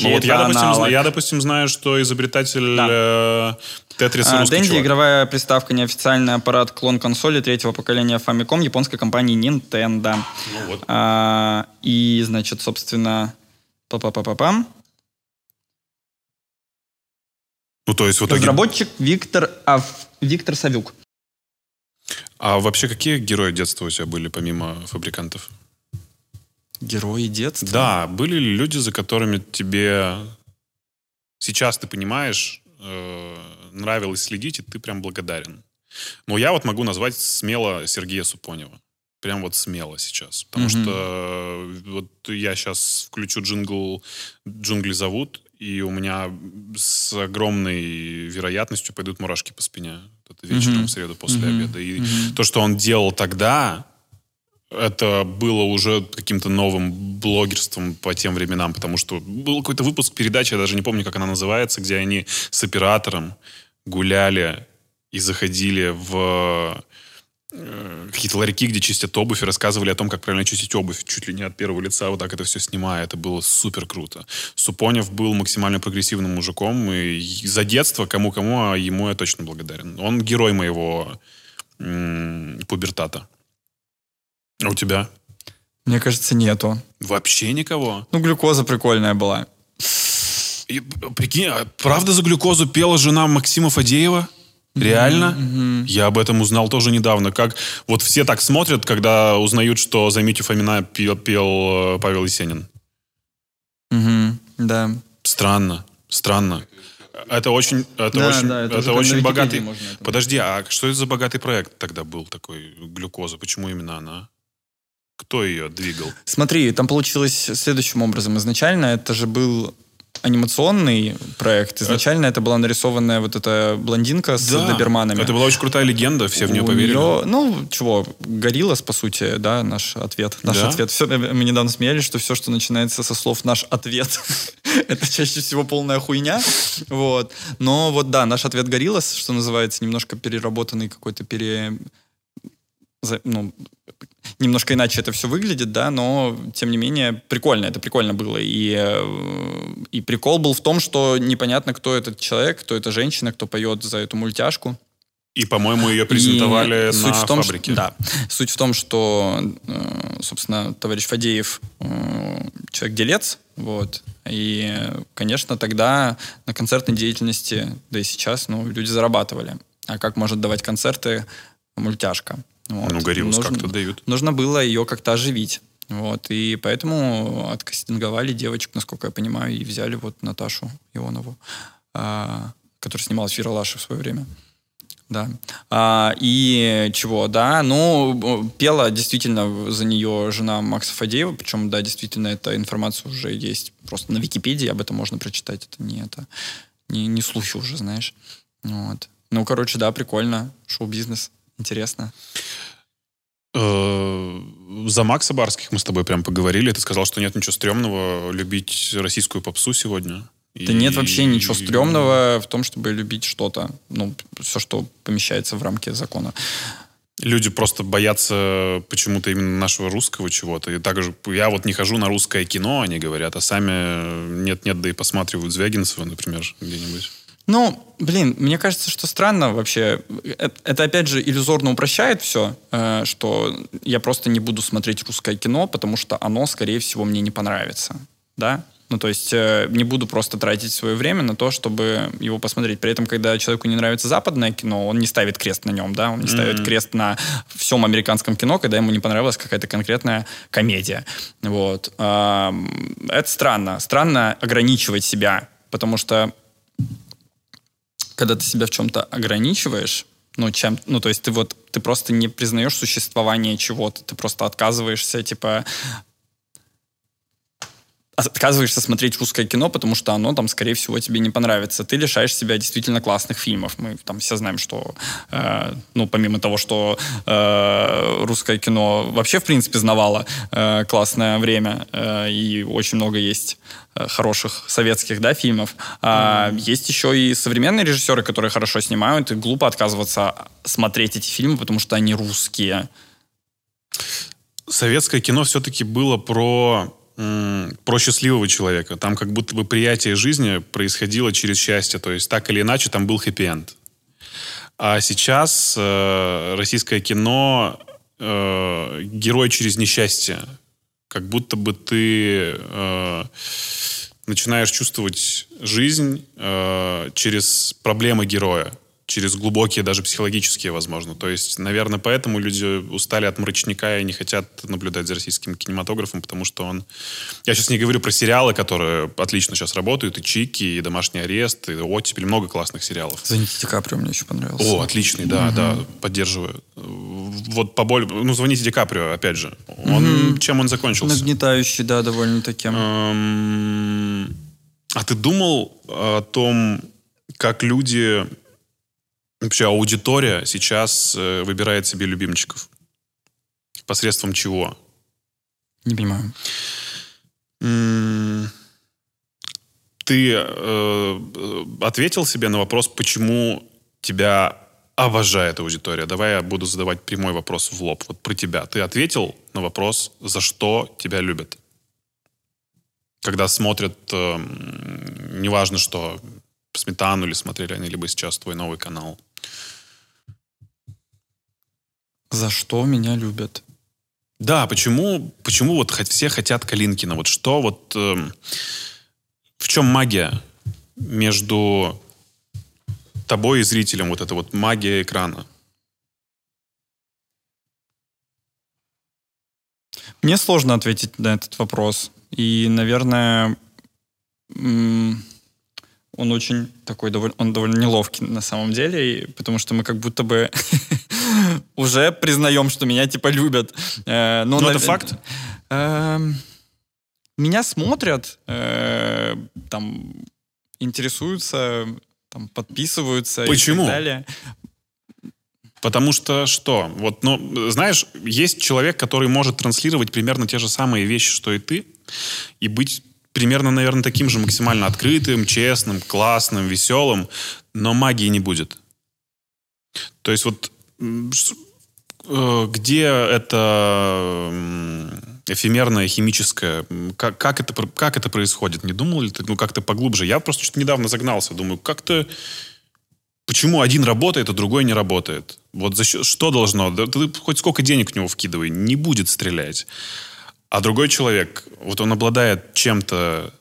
Ну вот чей я допустим, аналог. зна- я, допустим, знаю, что изобретатель э, Тетриса А, Денди чувак. игровая приставка, неофициальный аппарат клон консоли третьего поколения Famicom японской компании Nintendo. Ну вот. А, и, значит, собственно, па-па-па-па-пам. Ну, то есть в итоге... Разработчик Виктор, Ав- Виктор Савюк. А вообще какие герои детства у тебя были, помимо фабрикантов? Герои детства. Да, были ли люди, за которыми тебе сейчас ты понимаешь, э, нравилось следить, и ты прям благодарен? Ну, я вот могу назвать смело Сергея Супонева. Прям вот смело сейчас. Потому Мгм. что э, вот я сейчас включу джингл «Джунгли зовут», и у меня с огромной вероятностью пойдут мурашки по спине. Это вечером Мгм. в среду после Мгм. обеда. И Мгм. то, что он делал тогда, это было уже каким-то новым блогерством по тем временам, потому что был какой-то выпуск передачи, я даже не помню, как она называется, где они с оператором гуляли и заходили в э, какие-то ларьки, где чистят обувь, и рассказывали о том, как правильно чистить обувь, чуть ли не от первого лица, вот так это все снимая. Это было супер круто. Супонев был максимально прогрессивным мужиком, и за детство кому-кому, а ему я точно благодарен. Он герой моего м, пубертата. А у тебя? Мне кажется, нету. Вообще никого? Ну, глюкоза прикольная была. И, прикинь, а правда за глюкозу пела жена Максима Фадеева? Реально? Мгм. Я об этом узнал тоже недавно. Как вот все так смотрят, когда узнают, что за Митю Фомина пел, пел э, Павел Есенин. Мгм. Да. Странно, странно. Это очень, это Да, очень, да, это это, очень богатый. Подожди, а что это за богатый проект тогда был такой глюкоза? Почему именно она? Кто ее двигал? Смотри, там получилось следующим образом. Изначально это же был анимационный проект. Изначально это была нарисованная вот эта блондинка с доберманами. Это была очень крутая легенда, все в нее У поверили. неё- ну, чего, Гориллас, по сути, да, наш ответ. Наш Да? ответ. Все, мы недавно смеялись, что все, что начинается со слов «наш ответ», *laughs* это чаще всего полная хуйня. Вот. Но вот да, наш ответ Гориллас, что называется, немножко переработанный какой-то пере... Ну, немножко иначе это все выглядит, да, но тем не менее прикольно, это прикольно было. И, э, и прикол был в том, что непонятно, кто этот человек, кто эта женщина, кто поет за эту мультяшку. И, по-моему, ее презентовали И на суть в том, фабрике. Что, да. Суть в том, что, э, собственно, товарищ Фадеев э, человек-делец, вот, и, конечно, тогда на концертной деятельности, да и сейчас, ну, люди зарабатывали. А как может давать концерты мультяшка? Вот. Ну, Гориллас Нужно- как-то дают. Нужно было ее как-то оживить. Вот, и поэтому откастинговали девочек, насколько я понимаю, и взяли вот Наташу Ионову, а, которая снималась в Ералаше в свое время. Да. А, и чего, да, ну, пела действительно за нее жена Макса Фадеева, причем, да, действительно, эта информация уже есть просто на Википедии, об этом можно прочитать, это не это, не, не слухи уже, знаешь. Вот. Ну, короче, да, прикольно, шоу-бизнес, интересно. Э, За Макса Барских мы с тобой прям поговорили. Ты сказал, что нет ничего стрёмного любить российскую попсу сегодня. Да нет вообще ничего стрёмного в том, чтобы любить что-то, ну, все, что помещается в рамки закона. люди просто боятся почему-то именно нашего русского чего-то. И также я вот не хожу на русское кино, они говорят, а сами нет-нет, да и посматривают Звягинцева, например, где-нибудь. Ну, блин, мне кажется, что странно вообще. Это, это опять же иллюзорно упрощает все, э, что я просто не буду смотреть русское кино, потому что оно, скорее всего, мне не понравится. Да? Ну, то есть э, не буду просто тратить свое время на то, чтобы его посмотреть. При этом, когда человеку не нравится западное кино, он не ставит крест на нем, да, он не mm-hmm. ставит крест на всем американском кино, когда ему не понравилась какая-то конкретная комедия. Вот. Э, это странно. Странно ограничивать себя, потому что когда ты себя в чем-то ограничиваешь, ну, чем, ну, то есть ты вот, ты просто не признаешь существование чего-то, ты просто отказываешься, типа, отказываешься смотреть русское кино, потому что оно там, скорее всего, тебе не понравится. Ты лишаешь себя действительно классных фильмов. Мы там все знаем, что, э, ну, помимо того, что э, русское кино вообще, в принципе, знавало э, классное время, э, и очень много есть э, хороших советских, да, фильмов. А mm-hmm. есть еще и современные режиссеры, которые хорошо снимают, и глупо отказываться смотреть эти фильмы, потому что они русские. Советское кино все-таки было про про счастливого человека. Там как будто бы приятие жизни происходило через счастье. То есть так или иначе там был хэппи-энд. А сейчас э, российское кино э, герой через несчастье. Как будто бы ты э, начинаешь чувствовать жизнь э, через проблемы героя через глубокие, даже психологические, возможно. То есть, наверное, поэтому люди устали от мрачника и не хотят наблюдать за российским кинематографом, потому что он... Я сейчас не говорю про сериалы, которые отлично сейчас работают, и «Чики», и «Домашний арест», и «Оттепель», много классных сериалов. «Звоните Ди Каприо» мне еще понравился. О, отличный, да, угу. да, поддерживаю. Вот поболь... Ну, «Звоните Ди Каприо», опять же. Он... Угу. Чем он закончился? Нагнетающий, да, довольно-таки. Эм... А ты думал о том, как люди вообще аудитория сейчас э, выбирает себе любимчиков? Посредством чего? Не понимаю. Ты э, ответил себе на вопрос, почему тебя обожает аудитория? Давай я буду задавать прямой вопрос в лоб. Вот про тебя. Ты ответил на вопрос, за что тебя любят? Когда смотрят, э, неважно что, Сметану или смотрели они, либо сейчас твой новый канал. За что меня любят? Да, почему, почему вот все хотят Калинкина? Вот что вот... Э, в чем магия между тобой и зрителем? Вот эта вот магия экрана. Мне сложно ответить на этот вопрос. И, наверное, он очень такой, довольно, он довольно неловкий на самом деле, потому что мы как будто бы *laughs* уже признаем, что меня типа любят. Э, но, но это факт? Эм, меня смотрят, э, там, интересуются, там, подписываются Почему? и так далее. Потому что что? Вот, ну, знаешь, есть человек, который может транслировать примерно те же самые вещи, что и ты, и быть примерно, наверное, таким же максимально открытым, честным, классным, веселым, но магии не будет. То есть вот э, где это эфемерное, химическое, как, как, это, как это происходит? Не думал ли ты, ну, как-то поглубже? Я просто что-то недавно загнался, думаю, как-то почему один работает, а другой не работает? Вот за счет, что должно? Да, ты хоть сколько денег в него вкидывай, не будет стрелять. А другой человек, вот он обладает чем-то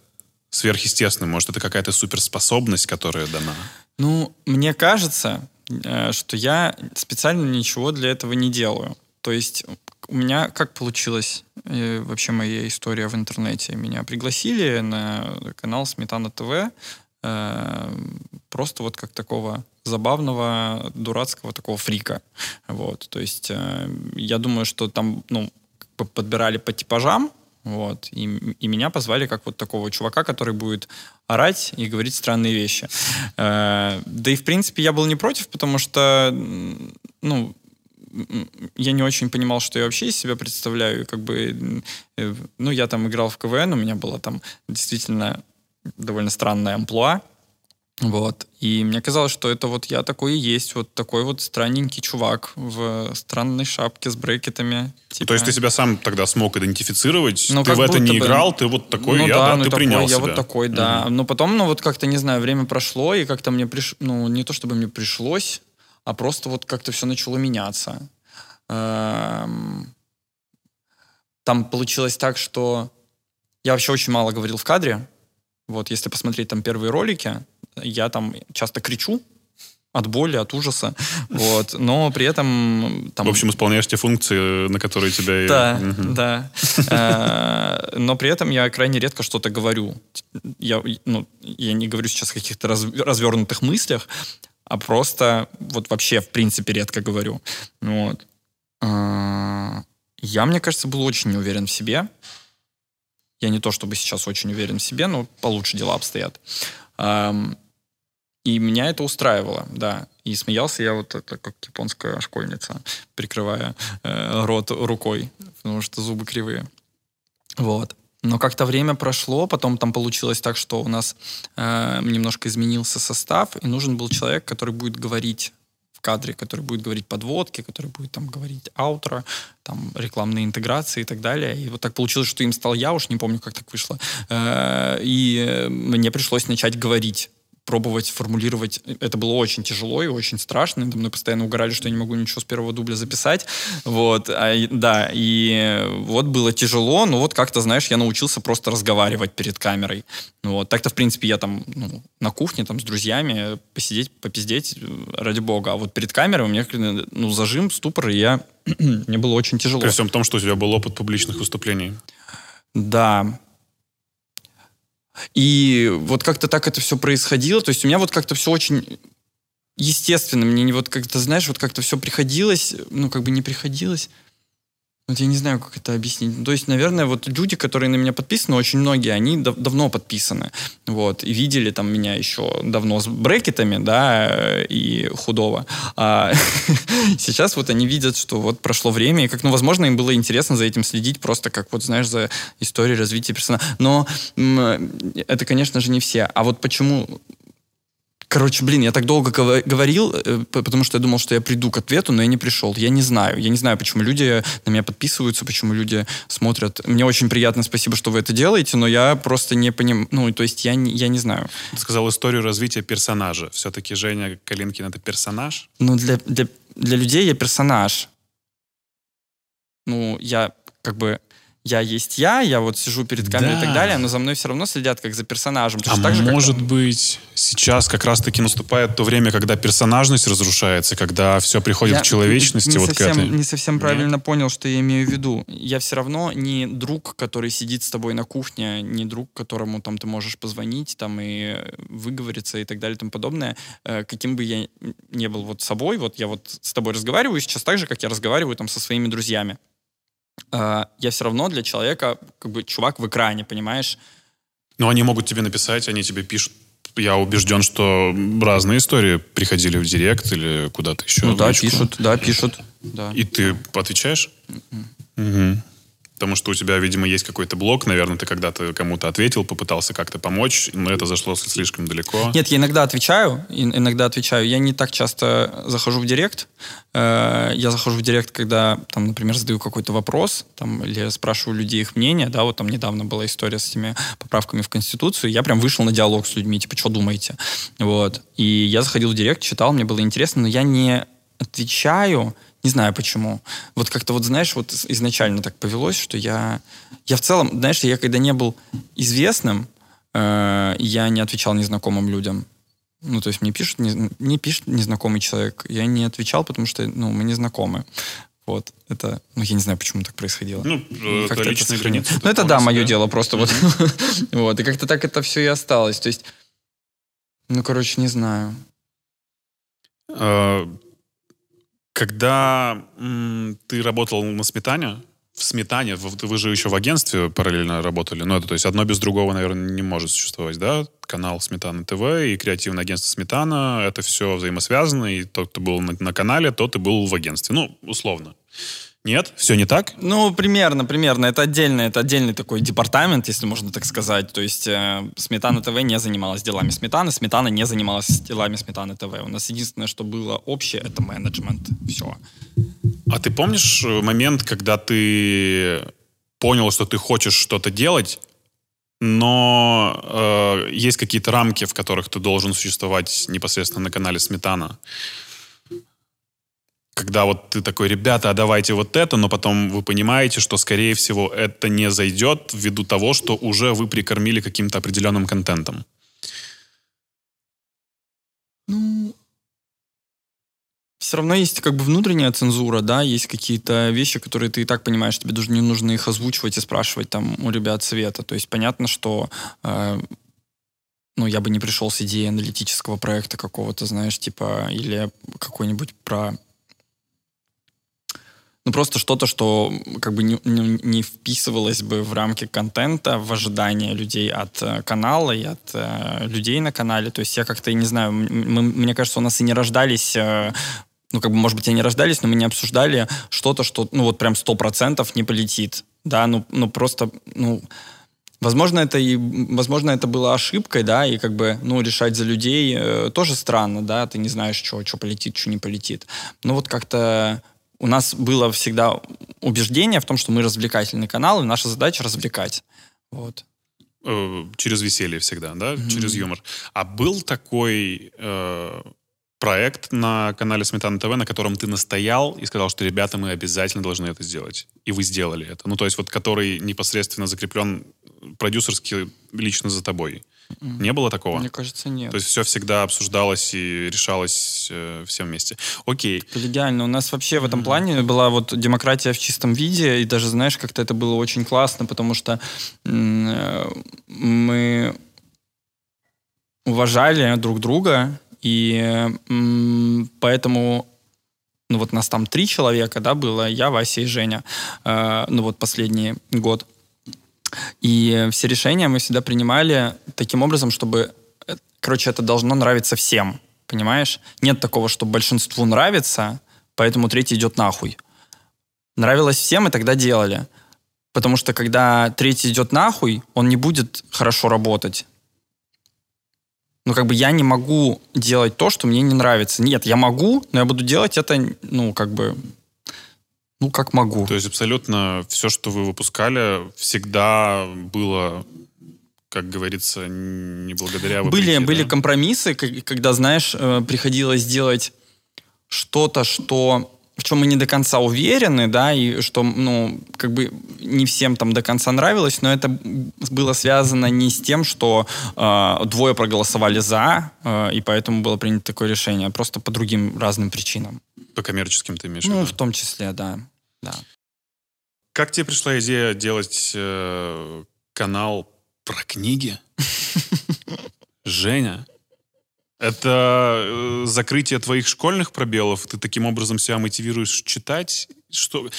сверхъестественным, может, это какая-то суперспособность, которая дана? Ну, мне кажется, э, что я специально ничего для этого не делаю. То есть у меня как получилось э, вообще моя история в интернете? Меня пригласили на канал Сметана ТВ э, просто вот как такого забавного, дурацкого такого фрика. Вот, то есть я думаю, что там, ну, подбирали по типажам, вот, и, и меня позвали как вот такого чувака, который будет орать и говорить странные вещи. Э, да и, в принципе, я был не против, потому что, ну, я не очень понимал, что я вообще из себя представляю. Как бы, э, ну, я там играл в КВН, у меня была там действительно довольно странная амплуа. Вот. И мне казалось, что это вот я такой и есть, вот такой вот странненький чувак в странной шапке с брекетами. Типа. То есть ты себя сам тогда смог идентифицировать? Ну, ты в это не бы. играл, ты вот такой, ну, я, да, да, ну, ты такой, принял я себя. вот такой, да. Но потом, ну вот как-то, не знаю, время прошло, и как-то мне приш... ну не то чтобы мне пришлось, а просто вот как-то все начало меняться. Эм, Там получилось так, что я вообще очень мало говорил в кадре. Вот, если посмотреть там первые ролики, я там часто кричу от боли, от ужаса. *laughs* Вот, но при этом там В общем, исполняешь те функции, на которые тебя... да, Мгм. да. Э, Но при этом я крайне редко что-то говорю. Я, ну, я не говорю сейчас о каких-то раз- развернутых мыслях, а просто вот вообще, в принципе, редко говорю. Вот. Э, Я, мне кажется, был очень не уверен в себе. Я не то чтобы сейчас очень уверен в себе, но получше дела обстоят. И меня это устраивало, да. И смеялся я вот это как японская школьница, прикрывая э, рот рукой, потому что зубы кривые. Вот. Но как-то время прошло, потом там получилось так, что у нас э, немножко изменился состав, и нужен был человек, который будет говорить кадре, который будет говорить подводки, который будет там говорить аутро, там рекламные интеграции и так далее. И вот так получилось, что им стал я, уж не помню, как так вышло. Э, И мне пришлось начать говорить пробовать формулировать. Это было очень тяжело и очень страшно. Надо мной постоянно угорали, что я не могу ничего с первого дубля записать. Вот, а, да, и вот было тяжело, но вот как-то, знаешь, я научился просто разговаривать перед камерой. Вот. Так-то, в принципе, я там ну, на кухне там с друзьями посидеть, попиздеть, э, ради бога. А вот перед камерой у меня ну, зажим, ступор, и я... *clears throat* мне было очень тяжело. При всем том, что у тебя был опыт публичных выступлений. Да. И вот как-то так это все происходило. То есть у меня вот как-то все очень естественно. Мне не вот как-то, знаешь, вот как-то все приходилось, ну, как бы не приходилось. Вот я не знаю, как это объяснить. То есть, наверное, вот люди, которые на меня подписаны, очень многие, они дав- давно подписаны. Вот, и видели там меня еще давно с брекетами, да, и худого. А *laughs* сейчас вот они видят, что вот прошло время, и как, ну, возможно, им было интересно за этим следить, просто как вот, знаешь, за историей развития персонажа. Но это, конечно же, не все. А вот почему Короче, блин, я так долго говорил, э, потому что я думал, что я приду к ответу, но я не пришел. Я не знаю. Я не знаю, почему люди на меня подписываются, почему люди смотрят. Мне очень приятно, спасибо, что вы это делаете, но я просто не понимаю. Ну, то есть я не, я не знаю. Ты сказал историю развития персонажа. Все-таки Женя Калинкин — это персонаж? Ну, для, для, для людей я персонаж. Ну, я как бы... Я есть я, я вот сижу перед камерой и Да. так далее, но за мной все равно следят как за персонажем. А так же, как может там- быть, сейчас как раз-таки наступает то время, когда персонажность разрушается, когда все приходит Я к человечности, не вот к совсем, этой. не совсем правильно понял, что я имею в виду. Я все равно не друг, который сидит с тобой на кухне, не друг, которому там ты можешь позвонить там и выговориться и так далее и тому подобное. Э, Каким бы я не был вот собой, вот я вот с тобой разговариваю сейчас так же, как я разговариваю там со своими друзьями. Э, Я все равно для человека как бы чувак в экране, понимаешь? Но они могут тебе написать, они тебе пишут. Я убежден, что разные истории приходили в директ или куда-то еще. Ну да, личку. пишут, да, пишут. Да. И ты отвечаешь? М-м. Мгм. Потому что у тебя, видимо, есть какой-то блок, наверное, ты когда-то кому-то ответил, попытался как-то помочь, но это зашло слишком далеко. Нет, я иногда отвечаю, иногда отвечаю. Я не так часто захожу в директ. Э, Я захожу в директ, когда, там, например, задаю какой-то вопрос, там, или спрашиваю людей их мнение, да, вот там недавно была история с этими поправками в Конституцию, я прям вышел на диалог с людьми, типа, что думаете? Вот. И я заходил в директ, читал, мне было интересно, но я не отвечаю, не знаю почему. Вот как-то вот, знаешь, вот из- изначально так повелось, что я... Я в целом, знаешь, я когда не был известным, э, я не отвечал незнакомым людям. Ну, то есть мне пишут, не, мне пишет незнакомый человек. Я не отвечал, потому что, ну, мы не знакомы. Вот. Это, ну, я не знаю, почему так происходило. Ну, э, Как-то это личные сохранилось. границы. Ну, это да, мое дело просто вот. *laughs* Вот. И как-то так это все и осталось. То есть, ну, короче, не знаю. Э, Когда м, ты работал на сметане, в сметане, в- вы же еще в агентстве параллельно работали, ну, это, то есть одно без другого, наверное, не может существовать, да? Канал Сметана ТВ и креативное агентство Сметана, это все взаимосвязано, и тот, кто был на, на канале, тот и был в агентстве, ну, условно. Нет? Все не так? Ну, примерно, примерно. Это отдельно, это отдельный такой департамент, если можно так сказать. То есть э, Сметана ТВ не занималась делами Сметаны, Сметана не занималась делами Сметаны ТВ. У нас единственное, что было общее, это менеджмент. Все. А ты помнишь э, момент, когда ты понял, что ты хочешь что-то делать, но э, есть какие-то рамки, в которых ты должен существовать непосредственно на канале Сметана? Когда вот ты такой, ребята, а давайте вот это, но потом вы понимаете, что, скорее всего, это не зайдет ввиду того, что уже вы прикормили каким-то определенным контентом? Ну, все равно есть как бы внутренняя цензура, да, есть какие-то вещи, которые ты и так понимаешь, тебе даже не нужно их озвучивать и спрашивать там у ребят совета. То есть понятно, что э, ну, я бы не пришел с идеей аналитического проекта какого-то, знаешь, типа, или какой-нибудь про ну, просто что-то, что как бы не, не, вписывалось бы в рамки контента, в ожидания людей от э, канала и от э, людей на канале. То есть я как-то, не знаю, мы, мне кажется, у нас и не рождались э, ну, как бы, может быть, они рождались, но мы не обсуждали что-то, что, ну, вот прям сто процентов не полетит, да, ну, ну, просто, ну, возможно, это и, возможно, это было ошибкой, да, и как бы, ну, решать за людей э, тоже странно, да, ты не знаешь, что, что полетит, что не полетит. Ну, вот как-то у нас было всегда убеждение в том, что мы развлекательный канал, и наша задача развлекать. Вот. Э, через веселье всегда, да? Mm-hmm. Через юмор. А был такой э, проект на канале Сметана ТВ, на котором ты настоял и сказал, что ребята, мы обязательно должны это сделать. И вы сделали это. Ну, то есть вот который непосредственно закреплен продюсерски лично за тобой. Не было такого? Мне кажется, нет. То есть все всегда обсуждалось и решалось э, всем вместе. Окей. Коллегиально. У нас вообще в этом плане была вот демократия в чистом виде, и даже, знаешь, как-то это было очень классно, потому что э, мы уважали друг друга, и э, поэтому ну вот нас там три человека, да, было, я, Вася и Женя, э, ну вот последний год. И все решения мы всегда принимали таким образом, чтобы, э, короче, это должно нравиться всем, понимаешь? Нет такого, что большинству нравится, поэтому третий идет нахуй. Нравилось всем, и тогда делали. Потому что когда третий идет нахуй, он не будет хорошо работать. Ну, как бы я не могу делать то, что мне не нравится. Нет, я могу, но я буду делать это, ну, как бы ну, как могу. То есть абсолютно все, что вы выпускали, всегда было как говорится, не благодаря вопреки, Были, да? были компромиссы, когда, знаешь, э, приходилось делать что-то, что в чем мы не до конца уверены, да, и что, ну, как бы не всем там до конца нравилось, но это было связано не с тем, что э, двое проголосовали за, э, и поэтому было принято такое решение, а просто по другим разным причинам. По коммерческим ты имеешь в ну, виду? Ну, в том числе, да. да. Как тебе пришла идея делать э, канал про книги? *laughs* Женя, это э, закрытие твоих школьных пробелов? Ты таким образом себя мотивируешь читать? Что?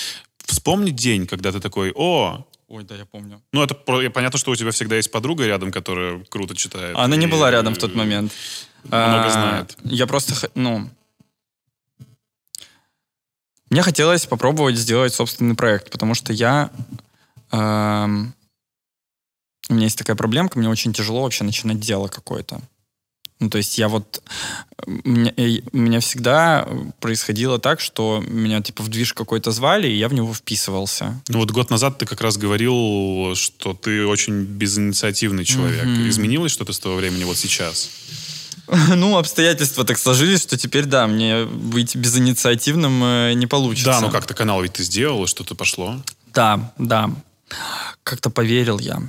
Вспомни день, когда ты такой, о, Ой, да, я помню. Ну, это понятно, что у тебя всегда есть подруга рядом, которая круто читает. Она и, не была рядом в тот момент. Много а, знает. Я просто, ну, мне хотелось попробовать сделать собственный проект, потому что я... Э, у меня есть такая проблемка, мне очень тяжело вообще начинать дело какое-то. Ну, то есть я вот... Меня, у меня всегда происходило так, что меня типа в движ какой-то звали, и я в него вписывался. Ну вот год назад ты как раз говорил, что ты очень безинициативный человек. Mm-hmm. Изменилось что-то с того времени вот сейчас? *laughs* Ну, обстоятельства так сложились, что теперь, да, мне быть безинициативным э, не получится. Да, ну как-то канал ведь ты сделал, что-то пошло. Да, да. Как-то поверил я.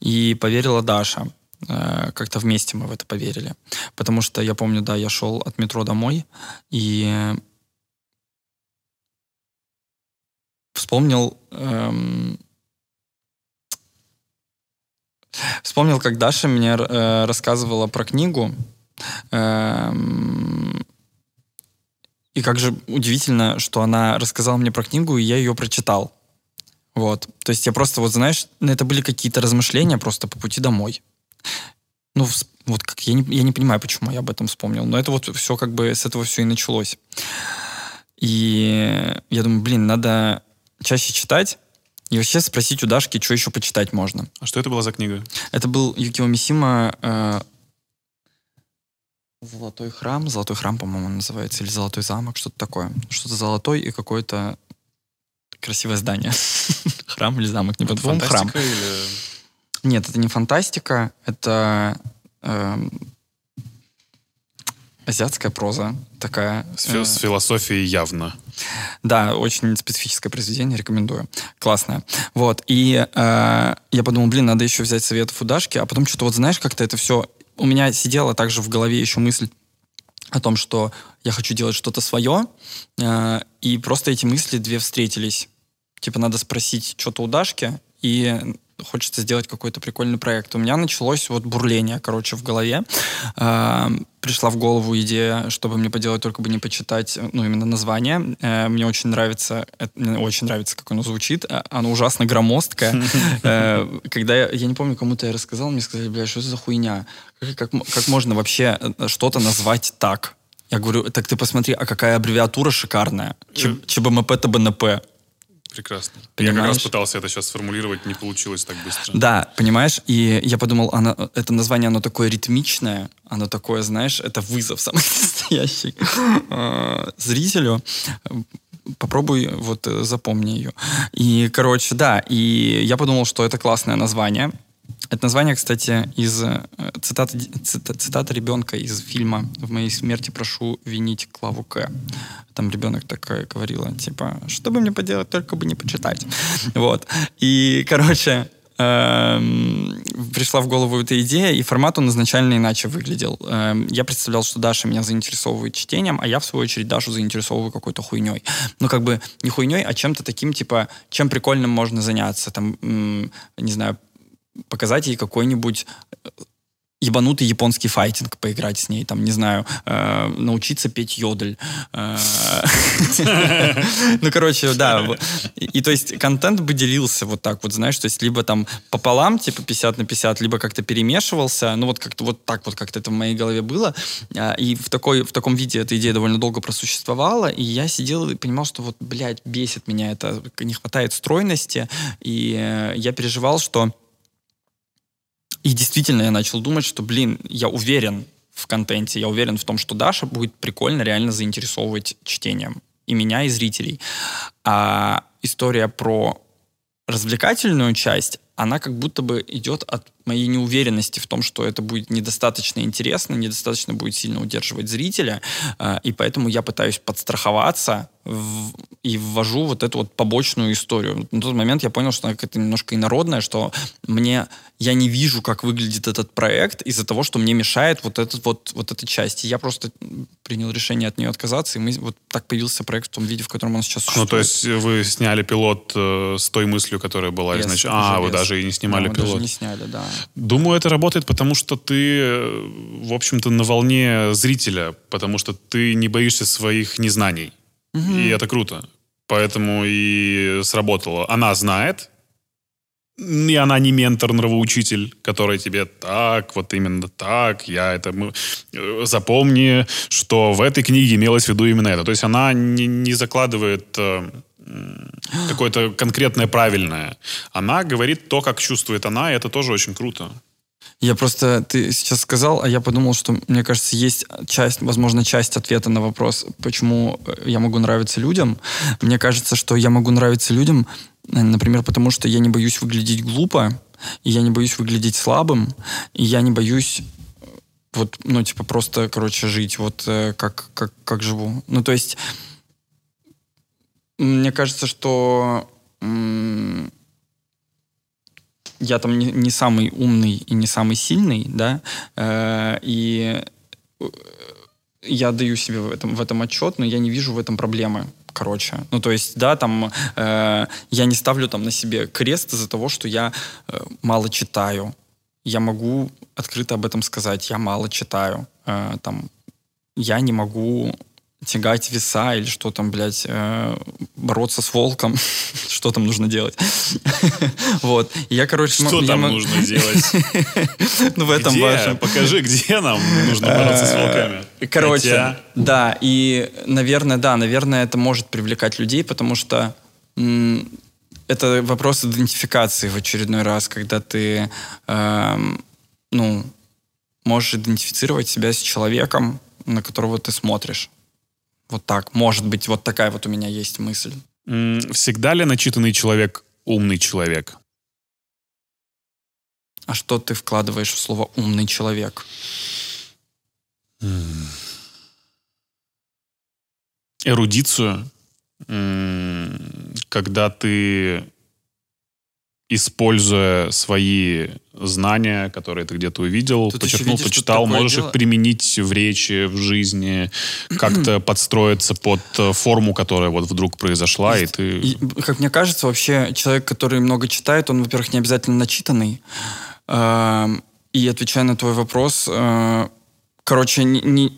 И поверила Даша. Э, как-то вместе мы в это поверили. Потому что я помню, да, я шел от метро домой и вспомнил эм, Вспомнил, как Даша мне э, рассказывала про книгу. Э, и как же удивительно, что она рассказала мне про книгу, и я ее прочитал. Вот. То есть я просто, вот знаешь, ну, это были какие-то размышления просто по пути домой. Ну, вот как я не, я не понимаю, почему я об этом вспомнил. Но это вот все как бы с этого все и началось. И я думаю, блин, надо чаще читать, и вообще спросить у Дашки, что еще почитать можно. А что это была за книга? Это был Юкио Мисима э, Золотой храм, Золотой храм, по-моему, называется, или Золотой замок, что-то такое. Что-то золотой и какое-то красивое здание. *laughs* храм или замок, не помню. Храм. Или... Нет, это не фантастика, это эм, азиатская проза такая. С, э, с философией явно. Да, очень специфическое произведение, рекомендую. Классное. Вот, и э, я подумал, блин, надо еще взять советов у Дашки, а потом что-то вот знаешь, как-то это все... У меня сидела также в голове еще мысль о том, что я хочу делать что-то свое, э, и просто эти мысли две встретились. Типа надо спросить что-то у Дашки, и хочется сделать какой-то прикольный проект. У меня началось вот бурление, короче, в голове. Э, пришла в голову идея, чтобы мне поделать, только бы не почитать, ну, именно название. Э, мне очень нравится, это- мне очень нравится, как оно звучит. Э, Оно ужасно громоздкое. *laughs* Э, Когда я, я не помню, кому-то я рассказал, мне сказали, бля, что это за хуйня? Как, как можно вообще э, что-то назвать так? Я говорю, так ты посмотри, а какая аббревиатура шикарная. Ч- ЧБМП, ТБНП. Прекрасно. Я как раз Понимаешь? пытался это сейчас сформулировать, не получилось так быстро. Да, понимаешь? И я подумал, оно, это название, оно такое ритмичное, оно такое, знаешь, это вызов самый *laughs* настоящий э, зрителю. Попробуй вот э, запомни ее. И, короче, да, и я подумал, что это классное название. Это название, кстати, из э, цитата, цита- цитата ребенка из фильма «В моей смерти прошу винить Клаву К». Там ребенок такая говорила, типа, что бы мне поделать, только бы не почитать. *laughs* Вот. И, короче, эм, пришла в голову эта идея, и формат он изначально иначе выглядел. Эм, Я представлял, что Даша меня заинтересовывает чтением, а я, в свою очередь, Дашу заинтересовываю какой-то хуйней. Ну, как бы не хуйней, а чем-то таким, типа, чем прикольным можно заняться. Там, не знаю, показать ей какой-нибудь э, ебанутый японский файтинг, поиграть с ней, там, не знаю, э, научиться петь йодль. э, *laughs* Ну, короче, да. и, то есть контент бы делился вот так вот, знаешь, то есть либо там пополам, типа 50 на 50, либо как-то перемешивался, ну, вот как-то вот так вот как-то это в моей голове было. А, И в, такой, в таком виде эта идея довольно долго просуществовала, и я сидел и понимал, что вот, блядь, бесит меня это, не хватает стройности, и э, я переживал, что и действительно я начал думать, что, блин, я уверен в контенте, я уверен в том, что Даша будет прикольно реально заинтересовывать чтением и меня, и зрителей. А история про развлекательную часть, она как будто бы идет от моей неуверенности в том, что это будет недостаточно интересно, недостаточно будет сильно удерживать зрителя, а, и поэтому я пытаюсь подстраховаться в- и ввожу вот эту вот побочную историю. На тот момент я понял, что она какая-то немножко инородная, что мне я не вижу, как выглядит этот проект из-за того, что мне мешает вот этот вот вот эта часть. И я просто принял решение от нее отказаться, и мы вот так появился проект в том виде, в котором он сейчас Ну, существует. то есть вы сняли пилот э, с той мыслью, которая была изначально. А, вы даже и не снимали Да, пилот. даже не сняли, да. Думаю, это работает, потому что ты, э, в общем-то, на волне зрителя, потому что ты не боишься своих незнаний. И это круто. Поэтому и сработало. Она знает, и она не ментор, нравоучитель, который тебе так, вот именно так, я это... мы- э, Запомни, что в этой книге имелось в виду именно это. То есть она не, не закладывает э, какое-то конкретное правильное. Она говорит то, как чувствует она, и это тоже очень круто. Я просто, ты сейчас сказал, а я подумал, что, мне кажется, есть часть, возможно, часть ответа на вопрос, почему э, я могу нравиться людям. Мне кажется, что я могу нравиться людям, э, например, потому что я не боюсь выглядеть глупо, и я не боюсь выглядеть слабым, и я не боюсь э, вот, ну, типа, просто, короче, жить вот как, как, как живу. Ну, то есть, мне кажется, что я там не, не самый умный и не самый сильный, да, э, и э, я даю себе в этом, в этом отчет, но я не вижу в этом проблемы, короче. Ну, то есть, да, там, э, я не ставлю там на себе крест из-за того, что я э, мало читаю. Я могу открыто об этом сказать, я мало читаю. Э, там, я не могу тягать веса или что там, блядь, э, бороться с волком, *laughs* что там нужно делать. *laughs* вот. И я, короче... Что там нужно делать? *laughs* ну, в этом вашем... Покажи, где нам нужно бороться с волками. Короче, Хотя- да, и, наверное, да, наверное, это может привлекать людей, потому что это вопрос идентификации в очередной раз, когда ты, эм, ну, можешь идентифицировать себя с человеком, на которого ты смотришь. Вот так. Может быть, вот такая вот у меня есть мысль. Всегда ли начитанный человек умный человек? А что ты вкладываешь в слово «умный человек»? Эрудицию, когда ты, используя свои знания, которые ты где-то увидел, Тут почерпнул, видишь, почитал, можешь дело. их применить в речи, в жизни, как-то *clears throat* подстроиться под э, форму, которая вот вдруг произошла, и ты... И, как мне кажется, вообще человек, который много читает, он, во-первых, не обязательно начитанный. Эм, И отвечая на твой вопрос, э, короче, ни- ни-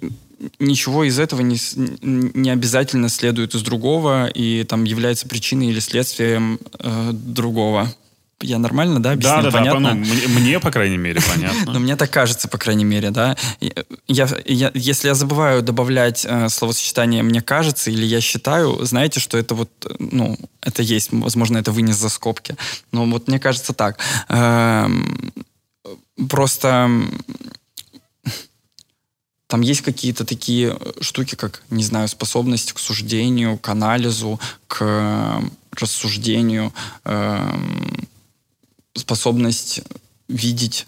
ничего из этого не, не обязательно следует из другого и там является причиной или следствием э, другого. Я нормально, да, объяснил? Да, да, да, Понятно? ну, мне, мне, по крайней мере, Но *laughs* понятно. мне так кажется, по крайней мере, да. Я, я- если я забываю добавлять э, словосочетание «мне кажется» или «я считаю», знаете, что это вот, э, ну, это есть, возможно, это вынес за скобки. Но вот мне кажется так. Эм, Просто там есть какие-то такие штуки, как, не знаю, способность к суждению, к анализу, к э, рассуждению, эм, способность видеть,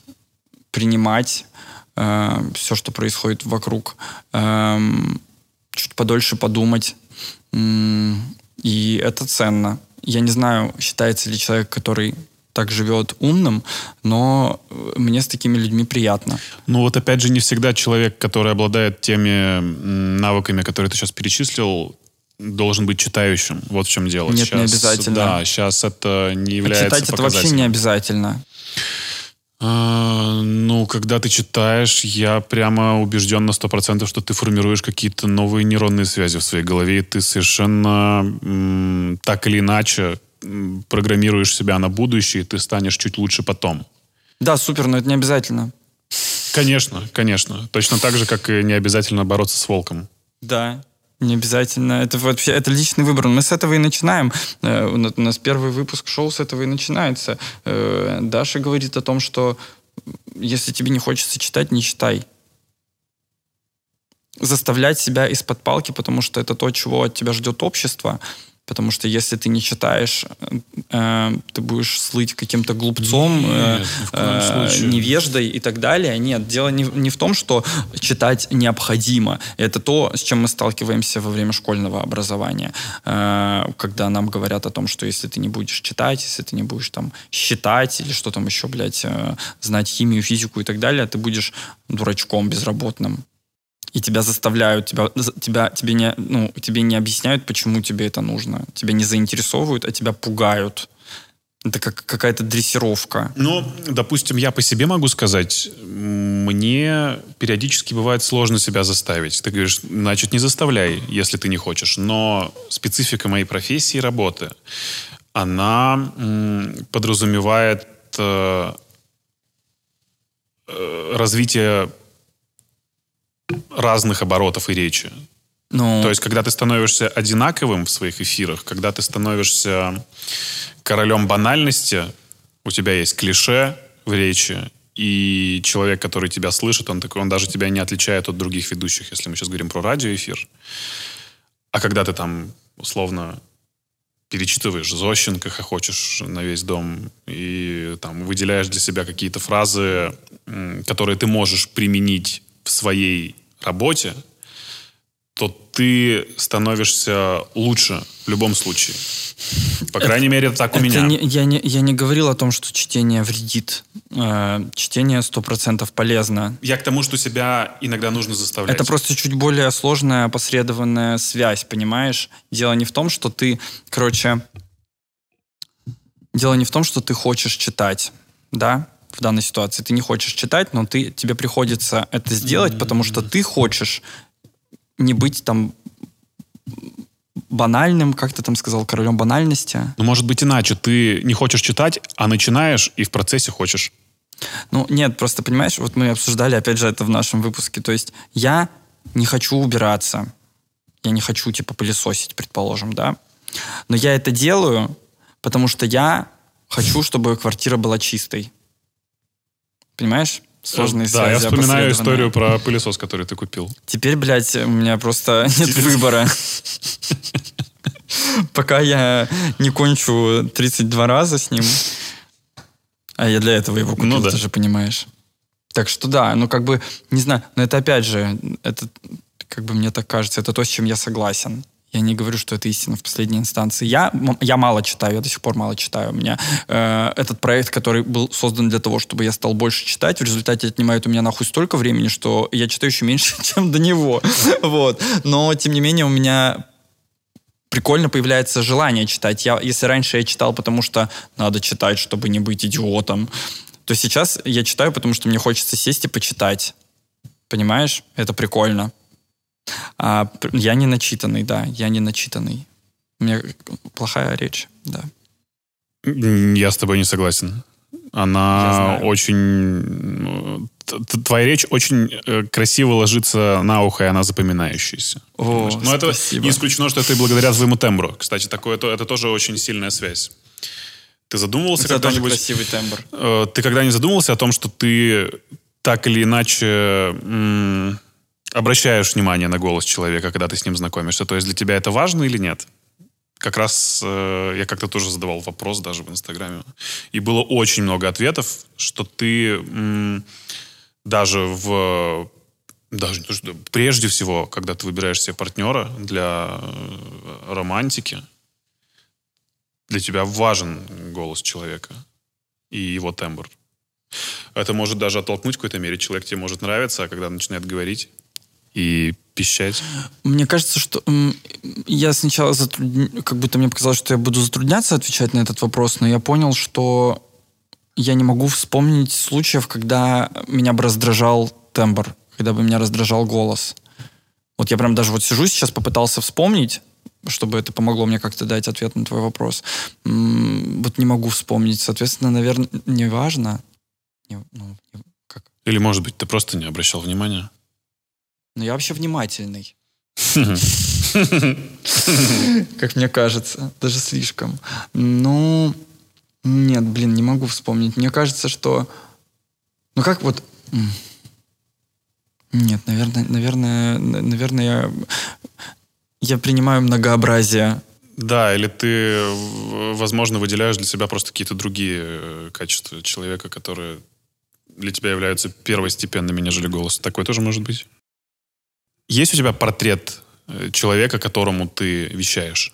принимать все, что происходит вокруг, эм, чуть подольше подумать. И это ценно. Я не знаю, считается ли человек, который так живет умным, но э, мне с такими людьми приятно. Ну вот опять же, не всегда человек, который обладает теми навыками, которые ты сейчас перечислил, должен быть читающим. Вот в чем дело. Нет, не обязательно. Да, сейчас это не является Читать это вообще не обязательно. А, ну, когда ты читаешь, я прямо убежден на 100%, что ты формируешь какие-то новые нейронные связи в своей голове, и ты совершенно так или иначе программируешь себя на будущее, и ты станешь чуть лучше потом. Да, супер, но это не обязательно. Конечно, конечно. Точно так же, как и не обязательно бороться с волком. Да, не обязательно. Это вообще это личный выбор. Мы с этого и начинаем. Э, У нас- первый выпуск шоу с этого и начинается. Э, Даша говорит о том, что если тебе не хочется читать, не читай. Заставлять себя из-под палки, потому что это то, чего от тебя ждет общество. Потому что если ты не читаешь, э, ты будешь слыть каким-то глупцом, Нет, э, коем э, случае. невеждой и так далее. Нет, дело не, в- не в том, что читать необходимо. Это то, с чем мы сталкиваемся во время школьного образования. Э, Когда нам говорят о том, что если ты не будешь читать, если ты не будешь там считать или что там еще, блядь, э, знать химию, физику и так далее, ты будешь дурачком безработным и тебя заставляют, тебя, тебя, тебе, не, ну, тебе не объясняют, почему тебе это нужно. Тебя не заинтересовывают, а тебя пугают. Это как какая-то дрессировка. Ну, допустим, я по себе могу сказать, мне периодически бывает сложно себя заставить. Ты говоришь, значит, не заставляй, если ты не хочешь. Но специфика моей профессии работы, она подразумевает э, э, развитие разных оборотов и речи. Ну, То есть, когда ты становишься одинаковым в своих эфирах, когда ты становишься королем банальности, у тебя есть клише в речи, и человек, который тебя слышит, он такой, он даже тебя не отличает от других ведущих, если мы сейчас говорим про радиоэфир. А когда ты там, условно, перечитываешь Зощенко, хохочешь на весь дом и там выделяешь для себя какие-то фразы, которые ты можешь применить в своей работе, то ты становишься лучше в любом случае. По крайней мере, это так у меня. не- я, не, я не говорил о том, что чтение вредит. Э, чтение 100% полезно. Я к тому, что себя иногда нужно заставлять. Это просто чуть более сложная опосредованная связь, понимаешь? Дело не в том, что ты, короче, дело не в том, что ты хочешь читать, да, в данной ситуации. Ты не хочешь читать, но ты, тебе приходится это сделать, потому что ты хочешь не быть там банальным, как ты там сказал, королем банальности. Ну, может быть, иначе. Ты не хочешь читать, а начинаешь и в процессе хочешь. Ну, нет, просто, понимаешь, вот мы обсуждали, опять же, это в нашем выпуске. То есть я не хочу убираться. Я не хочу, типа, пылесосить, предположим, да. Но я это делаю, потому что я хочу, чтобы квартира была чистой. Понимаешь? Сложные Да, я связи вспоминаю опосредованные. историю про пылесос, который ты купил. Теперь, блядь, у меня просто *laughs* нет выбора. *laughs* Пока я не кончу 32 раза с ним. А я для этого его купил, Ну да. ты же понимаешь. Так что да, ну как бы, не знаю, но это опять же, это как бы мне так кажется, это то, с чем я согласен. Я не говорю, что это истина в последней инстанции. Я, я мало читаю, я до сих пор мало читаю. У меня э, этот проект, который был создан для того, чтобы я стал больше читать, в результате отнимает у меня нахуй столько времени, что я читаю еще меньше, *laughs* чем до него. Вот. Но, тем не менее, у меня прикольно появляется желание читать. Я, если раньше я читал, потому что надо читать, чтобы не быть идиотом, то сейчас я читаю, потому что мне хочется сесть и почитать. Понимаешь? Это прикольно. А я не начитанный, да, я не начитанный. У меня плохая речь, да. Я с тобой не согласен. Она очень... ну, Твоя речь очень э, красиво ложится на ухо, и она запоминающаяся. О, Но это спасибо. не исключено, что это и благодаря твоему тембру. Кстати, такое, то- это тоже очень сильная связь. Ты задумывался тоже когда-нибудь... красивый тембр. Э, Ты когда не задумывался о том, что ты так или иначе обращаешь внимание на голос человека, когда ты с ним знакомишься? То есть для тебя это важно или нет? Как раз э, я как-то тоже задавал вопрос даже в Инстаграме. И было очень много ответов, что ты м, даже в... Даже. Прежде всего, когда ты выбираешь себе партнера для э, романтики, для тебя важен голос человека и его тембр. Это может даже оттолкнуть в какой-то мере. Человек тебе может нравиться, а когда начинает говорить и пищать. Мне кажется, что я сначала затрудня- как будто мне показалось, что я буду затрудняться отвечать на этот вопрос, но я понял, что я не могу вспомнить случаев, когда меня бы раздражал тембр, когда бы меня раздражал голос. Вот я прям даже вот сижу сейчас, попытался вспомнить, чтобы это помогло мне как-то дать ответ на твой вопрос. Вот не могу вспомнить. Соответственно, наверное, не важно. Не- ну, не- как? Или, может быть, ты просто не обращал внимания? Но я вообще внимательный. *laughs* Как мне кажется, даже слишком. Ну, нет, блин, не могу вспомнить. Мне кажется, что... Ну как вот... Нет, наверное, наверное, наверное, я, я принимаю многообразие. Да, или ты, возможно, выделяешь для себя просто какие-то другие э, качества человека, которые для тебя являются первостепенными, нежели голос. Такое тоже может быть. Есть у тебя портрет э, человека, которому ты вещаешь?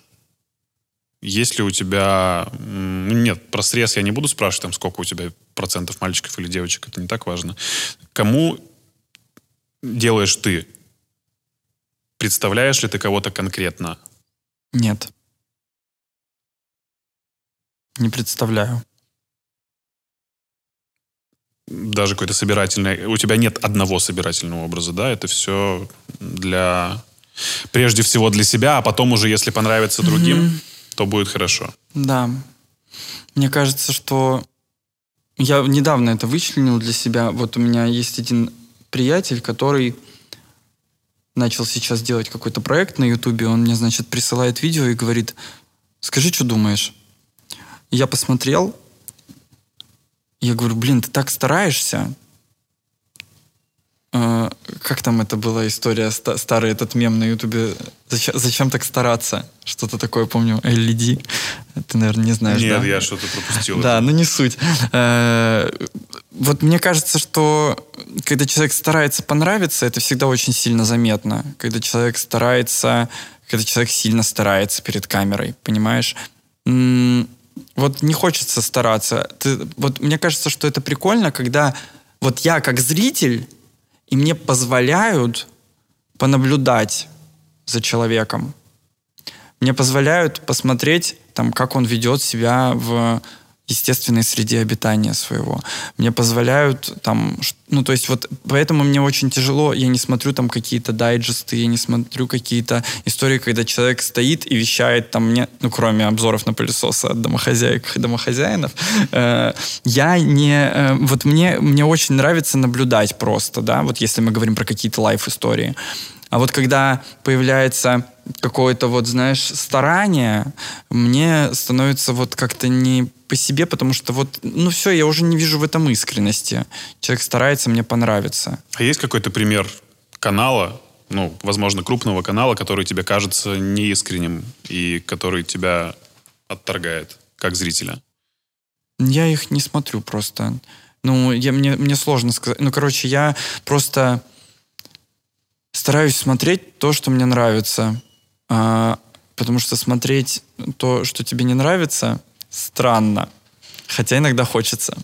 Есть ли у тебя... ну, Нет, про срез я не буду спрашивать, там, сколько у тебя процентов мальчиков или девочек, это не так важно. Кому делаешь ты? Представляешь ли ты кого-то конкретно? Нет. Не представляю. Даже какой-то собирательный... У тебя нет одного собирательного образа, да? Это все для... Прежде всего для себя, а потом уже, если понравится другим, то будет хорошо. Да. Мне кажется, что я недавно это вычленил для себя. Вот у меня есть один приятель, который начал сейчас делать какой-то проект на Ютубе. Он мне, значит, присылает видео и говорит, скажи, что думаешь. Я посмотрел, я говорю, блин, ты так стараешься. Э, Как там это была история, ста- старый этот мем на Ютубе? Зачем, зачем так стараться? Что-то такое, помню, LED. Ты, наверное, не знаешь, Нет, да? я что-то пропустил. Да, ну не суть. Э, Вот мне кажется, что когда человек старается понравиться, это всегда очень сильно заметно. Когда человек старается, когда человек сильно старается перед камерой, понимаешь? Вот не хочется стараться. Ты- вот мне кажется, что это прикольно, когда вот я как зритель, и мне позволяют понаблюдать за человеком мне позволяют посмотреть, там, как он ведет себя в естественной среде обитания своего. Мне позволяют там, ну, то есть вот поэтому мне очень тяжело, я не смотрю там какие-то дайджесты, я не смотрю какие-то истории, когда человек стоит и вещает там мне, ну, кроме обзоров на пылесосы от домохозяек и домохозяинов, э, я не, э, вот мне, мне очень нравится наблюдать просто, да, вот если мы говорим про какие-то лайф-истории. А вот когда появляется какое-то вот, знаешь, старание, мне становится вот как-то не по себе, потому что вот, ну все, я уже не вижу в этом искренности. Человек старается мне понравиться. А есть какой-то пример канала, ну, возможно, крупного канала, который тебе кажется неискренним и который тебя отторгает как зрителя? Я их не смотрю просто. Ну, я, мне, мне сложно сказать. Ну, короче, я просто стараюсь смотреть то, что мне нравится. А, потому что смотреть то, что тебе не нравится, странно. Хотя иногда хочется.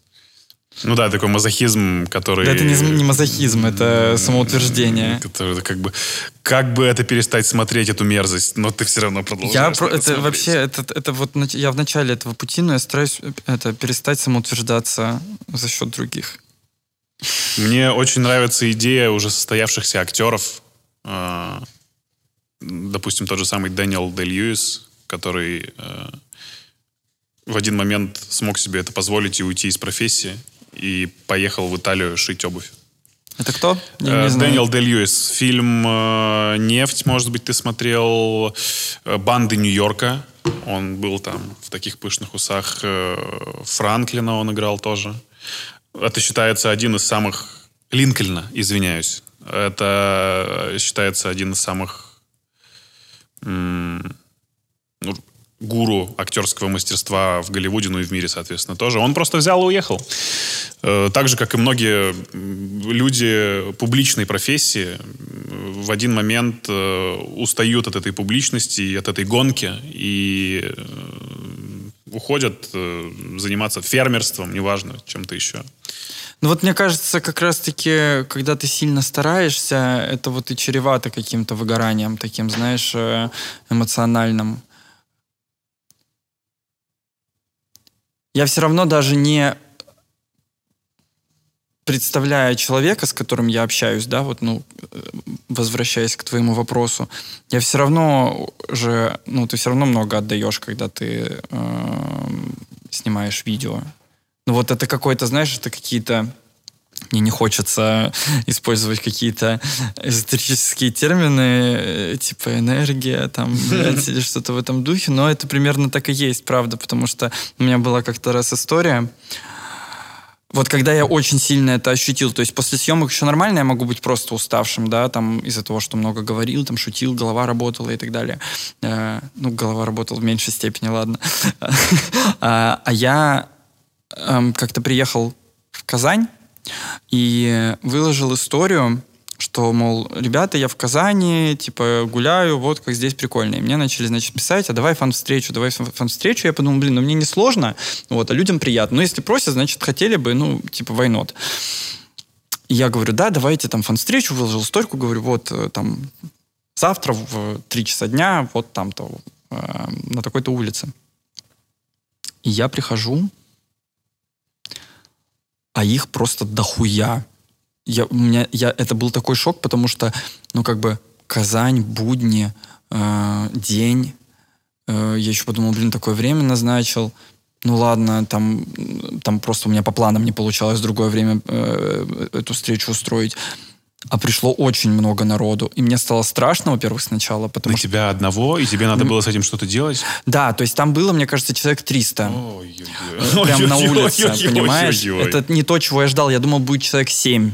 Ну да, такой мазохизм, который... Да, это не, не мазохизм, это самоутверждение. Который как бы... Как бы это перестать смотреть, эту мерзость, но ты все равно продолжаешь я про, это смотреть. вообще, это, это вот я в начале этого пути, но я стараюсь это, перестать самоутверждаться за счет других. Мне очень нравится идея уже состоявшихся актеров. А, допустим, тот же самый Дэниел Дэ Льюис, который а, в один момент смог себе это позволить и уйти из профессии и поехал в Италию шить обувь. Это кто? Я не знаю. Дэниел Дэ Льюис. Фильм э, «Нефть», может быть, ты смотрел. «Банды Нью-Йорка». Он был там в таких пышных усах. Франклина он играл тоже. Это считается один из самых... Линкольна, извиняюсь. Это считается один из самых ну, гуру актерского мастерства в Голливуде, ну и в мире, соответственно, тоже. Он просто взял и уехал. Э, так же, как и многие люди публичной профессии, в один момент э, устают от этой публичности и от этой гонки и э, уходят заниматься фермерством, неважно, чем-то еще. Ну вот мне кажется, как раз-таки, когда ты сильно стараешься, это вот и чревато каким-то выгоранием таким, знаешь, э, эмоциональным. Я все равно даже не представляя человека, с которым я общаюсь, да, вот, ну, э, возвращаясь к твоему вопросу, я все равно же, ну, ты все равно много отдаешь, когда ты э, снимаешь видео. Ну вот это какой-то, знаешь, это какие-то мне не хочется *laughs* использовать какие-то эзотерические термины, э, типа энергия, там, *laughs* блядь, или что-то в этом духе, но это примерно так и есть, правда, потому что у меня была как-то раз история, вот когда я очень сильно это ощутил, то есть после съемок еще нормально, я могу быть просто уставшим, да, там из-за того, что много говорил, там шутил, голова работала и так далее. Э, ну, голова работала в меньшей степени, ладно. *laughs* а, а я эм, как-то приехал в Казань и выложил историю, что, мол, ребята, я в Казани, типа, гуляю, вот как здесь прикольно. И мне начали, значит, писать, а давай фан-встречу, давай фан-встречу. Я подумал, блин, ну мне не сложно, вот, а людям приятно. Но если просят, значит, хотели бы, ну, типа, войнот. Я говорю, да, давайте там фан-встречу, выложил стойку, говорю, вот, э, там, завтра в 3 часа дня, вот там-то, э, на такой-то улице. И я прихожу, а их просто дохуя. Я, у меня, я, это был такой шок, потому что, ну, как бы, Казань, будни, э, день. Э, я еще подумал, блин, такое время назначил. Ну ладно, там, там просто у меня по планам не получалось другое время э, эту встречу устроить а пришло очень много народу. И мне стало страшно, во-первых, сначала, потому На что... тебя одного, и тебе надо было с этим что-то делать? Да, то есть там было, мне кажется, человек 300. Прям на улице, понимаешь? Это не то, чего я ждал. Я думал, будет человек 7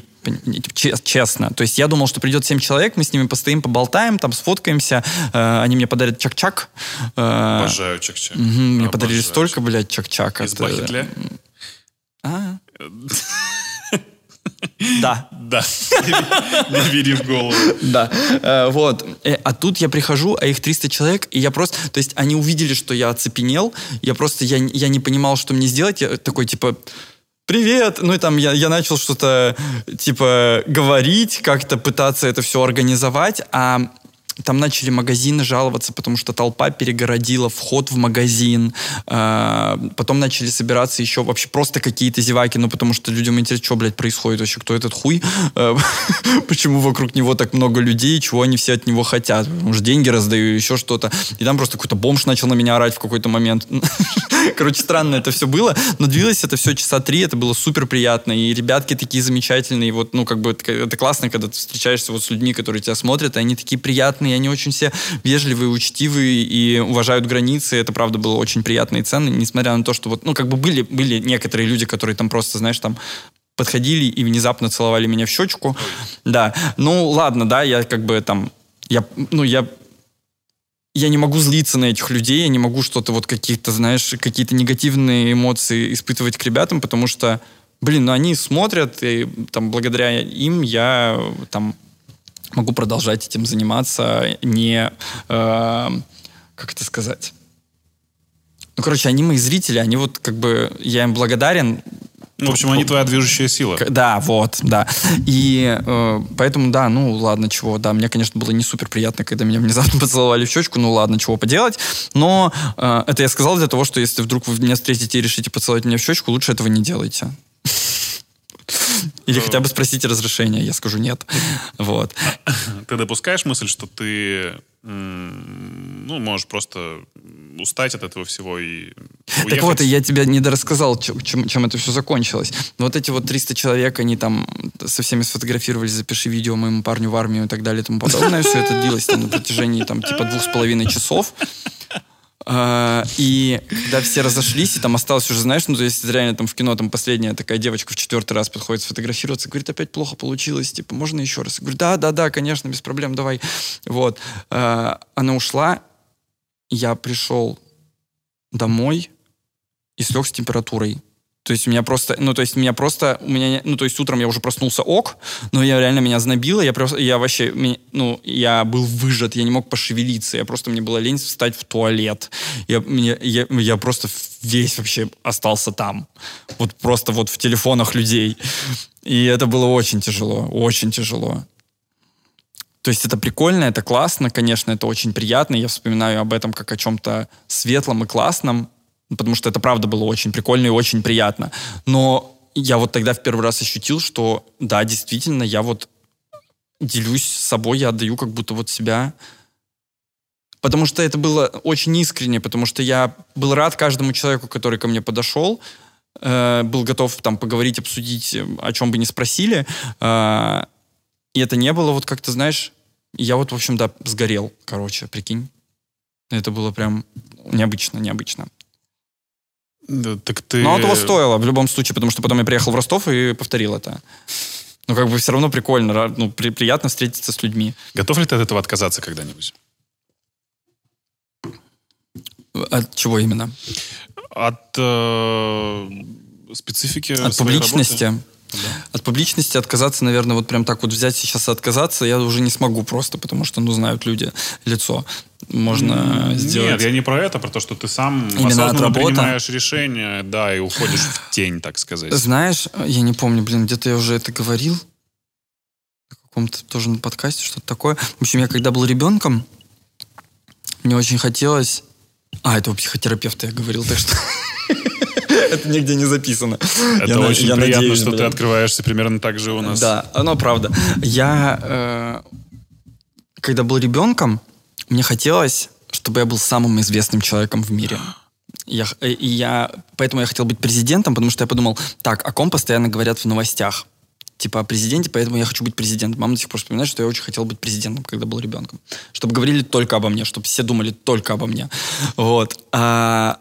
честно. То есть я думал, что придет 7 человек, мы с ними постоим, поболтаем, там сфоткаемся, э, они мне подарят чак-чак. Э, Обожаю чак-чак. Угу, мне подарили столько, блядь, чак-чак. Из это... А? Да. Да. Не бери в голову. Да. Э, вот. Э, а тут я прихожу, а их 300 человек, и я просто... То есть они увидели, что я оцепенел, я просто... Я, я не понимал, что мне сделать. Я такой, типа... Привет! Ну и там я, я начал что-то, типа, говорить, как-то пытаться это все организовать, а там начали магазины жаловаться, потому что толпа перегородила вход в магазин. Э, потом начали собираться еще вообще просто какие-то зеваки, ну, потому что людям интересно, что, блядь, происходит вообще, кто этот хуй, э, *laughs* почему вокруг него так много людей, чего они все от него хотят. Может, деньги раздаю, еще что-то. И там просто какой-то бомж начал на меня орать в какой-то момент. *laughs* Короче, странно это все было, но длилось это все часа три, это было супер приятно, и ребятки такие замечательные, вот, ну, как бы, это классно, когда ты встречаешься вот с людьми, которые тебя смотрят, и они такие приятные, они очень все вежливые, учтивые и уважают границы, это, правда, было очень приятно и ценно, несмотря на то, что вот, ну, как бы были, были некоторые люди, которые там просто, знаешь, там подходили и внезапно целовали меня в щечку. Да. Ну, ладно, да, я как бы там... Я, ну, я я не могу злиться на этих людей, я не могу что-то вот какие-то, знаешь, какие-то негативные эмоции испытывать к ребятам, потому что, блин, ну они смотрят, и там благодаря им я там могу продолжать этим заниматься, не, э, как это сказать, ну, короче, они мои зрители, они вот как бы, я им благодарен, ну, в общем, они твоя движущая сила. Да, вот, да. И э, поэтому, да, ну ладно, чего, да, мне, конечно, было не супер приятно, когда меня внезапно *laughs* поцеловали в щечку, ну ладно, чего поделать. Но э, это я сказал для того, что если вдруг вы меня встретите и решите поцеловать меня в щечку, лучше этого не делайте. Или хотя бы спросите разрешения, я скажу нет. Вот. Ты допускаешь мысль, что ты ну, можешь просто устать от этого всего и уехать. Так вот, я тебе не дорассказал, чем, чем это все закончилось. Вот эти вот 300 человек, они там со всеми сфотографировались, запиши видео моему парню в армию и так далее и тому подобное. Все это длилось там на протяжении там типа двух с половиной часов. А, и когда все разошлись, и там осталось уже, знаешь, ну, то есть реально там в кино там последняя такая девочка в четвертый раз подходит сфотографироваться, говорит, опять плохо получилось, типа, можно еще раз? Говорю, да, да, да, конечно, без проблем, давай. Вот. А, она ушла, я пришел домой и слег с температурой. То есть у меня просто, ну, то есть меня просто, у меня, ну, то есть утром я уже проснулся ок, но я реально меня знобило, я просто, я вообще, ну, я был выжат, я не мог пошевелиться, я просто, мне было лень встать в туалет. Я, мне, я, я просто весь вообще остался там. Вот просто вот в телефонах людей. И это было очень тяжело, очень тяжело. То есть это прикольно, это классно, конечно, это очень приятно. Я вспоминаю об этом как о чем-то светлом и классном, потому что это правда было очень прикольно и очень приятно. Но я вот тогда в первый раз ощутил, что да, действительно, я вот делюсь с собой, я отдаю как будто вот себя. Потому что это было очень искренне, потому что я был рад каждому человеку, который ко мне подошел, э, был готов там поговорить, обсудить, о чем бы ни спросили. Э, и это не было вот как-то, знаешь, я вот, в общем, да, сгорел, короче, прикинь. Это было прям необычно, необычно. Да, так ты... Но этого стоило в любом случае, потому что потом я приехал в Ростов и повторил это. Ну, как бы все равно прикольно, ну, при, приятно встретиться с людьми. Готов ли ты от этого отказаться когда-нибудь? От чего именно? От э, специфики От публичности. Работы? От публичности отказаться, наверное, вот прям так вот взять сейчас и отказаться я уже не смогу просто, потому что, ну, знают люди лицо. Можно Нет, сделать... Нет, я не про это, про то, что ты сам Именно осознанно принимаешь решение, да, и уходишь в тень, так сказать. Знаешь, я не помню, блин, где-то я уже это говорил, в каком-то тоже на подкасте, что-то такое. В общем, я когда был ребенком, мне очень хотелось... А, это у психотерапевта я говорил, так что... Это нигде не записано. Это я, очень я приятно, надеюсь, что блин. ты открываешься примерно так же у нас. Да, оно правда. Я, э, когда был ребенком, мне хотелось, чтобы я был самым известным человеком в мире. Я, и я, поэтому я хотел быть президентом, потому что я подумал, так, о ком постоянно говорят в новостях? Типа о президенте, поэтому я хочу быть президентом. Мама до сих пор вспоминает, что я очень хотел быть президентом, когда был ребенком. Чтобы говорили только обо мне, чтобы все думали только обо мне. Вот. А,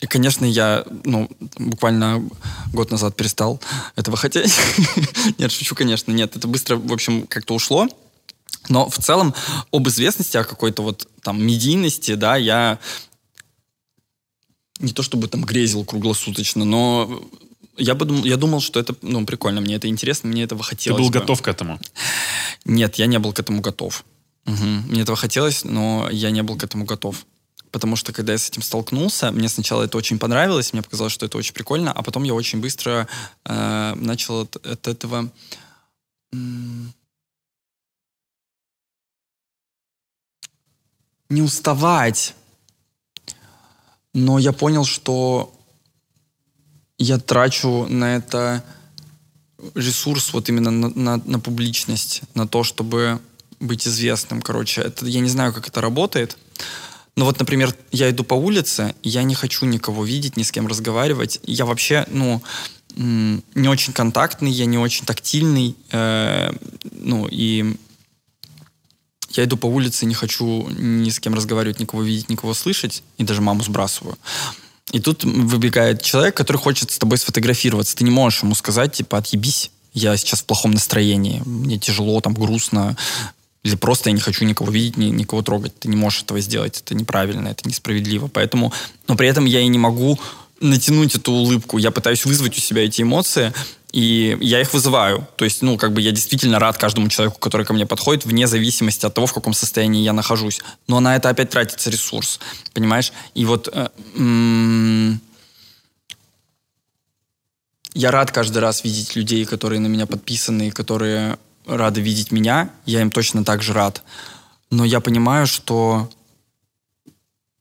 и, конечно, я, ну, буквально год назад перестал этого хотеть. *laughs* нет, шучу, конечно, нет. Это быстро, в общем, как-то ушло. Но в целом об известности, о какой-то вот там медийности, да, я не то чтобы там грезил круглосуточно, но я, бы думал, я думал, что это ну, прикольно, мне это интересно, мне этого хотелось. Ты был бы. готов к этому? Нет, я не был к этому готов. Угу. Мне этого хотелось, но я не был к этому готов потому что когда я с этим столкнулся, мне сначала это очень понравилось, мне показалось, что это очень прикольно, а потом я очень быстро э, начал от, от этого не уставать. Но я понял, что я трачу на это ресурс вот именно на, на, на публичность, на то, чтобы быть известным, короче. Это, я не знаю, как это работает. Но вот, например, я иду по улице, я не хочу никого видеть, ни с кем разговаривать. Я вообще, ну, не очень контактный, я не очень тактильный. Э, ну, и я иду по улице, не хочу ни с кем разговаривать, никого видеть, никого слышать, и даже маму сбрасываю. И тут выбегает человек, который хочет с тобой сфотографироваться. Ты не можешь ему сказать, типа, отъебись, я сейчас в плохом настроении, мне тяжело, там, грустно, или просто я не хочу никого видеть, ни, никого трогать. Ты не можешь этого сделать, это неправильно, это несправедливо. Поэтому, но при этом я и не могу натянуть эту улыбку. Я пытаюсь вызвать у себя эти эмоции, и я их вызываю. То есть, ну, как бы я действительно рад каждому человеку, который ко мне подходит, вне зависимости от того, в каком состоянии я нахожусь. Но на это опять тратится ресурс, понимаешь? И вот э, я рад каждый раз видеть людей, которые на меня подписаны, которые рады видеть меня. Я им точно так же рад. Но я понимаю, что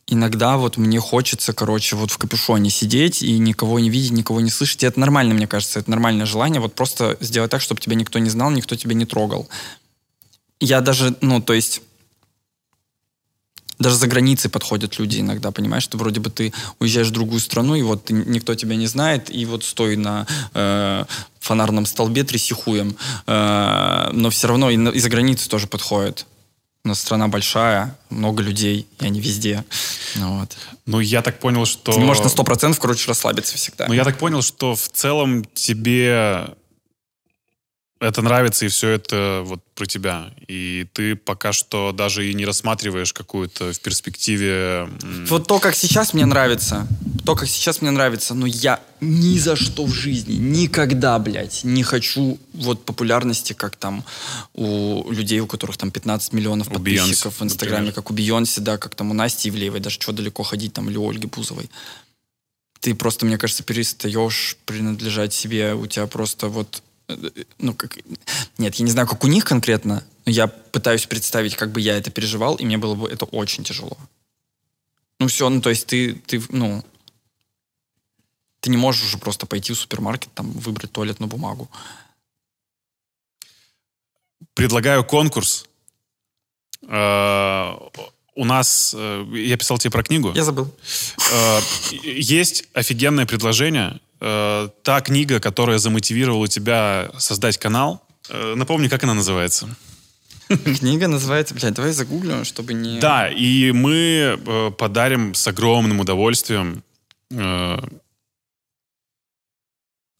иногда вот мне хочется, короче, вот в капюшоне сидеть и никого не видеть, никого не слышать. И это нормально, мне кажется, это нормальное желание. Вот просто сделать так, чтобы тебя никто не знал, никто тебя не трогал. Я даже, ну, то есть даже за границей подходят люди иногда, понимаешь, что вроде бы ты уезжаешь в другую страну, и вот никто тебя не знает, и вот стой на э, фонарном столбе тряси хуем. Э, но все равно и, и за границей тоже подходят. У нас страна большая, много людей, и они везде. Ну, вот. ну я так понял, что... Ты не можешь на 100% короче, расслабиться всегда. Ну, я так понял, что в целом тебе это нравится, и все это вот про тебя. И ты пока что даже и не рассматриваешь какую-то в перспективе... Вот то, как сейчас мне нравится, то, как сейчас мне нравится, но я ни за что в жизни, никогда, блядь, не хочу вот популярности, как там у людей, у которых там 15 миллионов подписчиков Beyonce, в Инстаграме, например. как у Бейонсе, да, как там у Насти Ивлеевой, даже что далеко ходить, там, или у Ольги Бузовой ты просто, мне кажется, перестаешь принадлежать себе, у тебя просто вот ну, как, нет, я не знаю, как у них конкретно, но я пытаюсь представить, как бы я это переживал, и мне было бы это очень тяжело. Ну все, ну то есть ты, ты, ну, ты не можешь уже просто пойти в супермаркет, там, выбрать туалетную бумагу. Предлагаю конкурс. Э, у нас, э, я писал тебе про книгу. Я забыл. Э, есть офигенное предложение э, та книга, которая замотивировала тебя создать канал, э, напомни, как она называется? Книга называется, блядь, давай загуглю, чтобы не... Да, и мы э, подарим с огромным удовольствием э,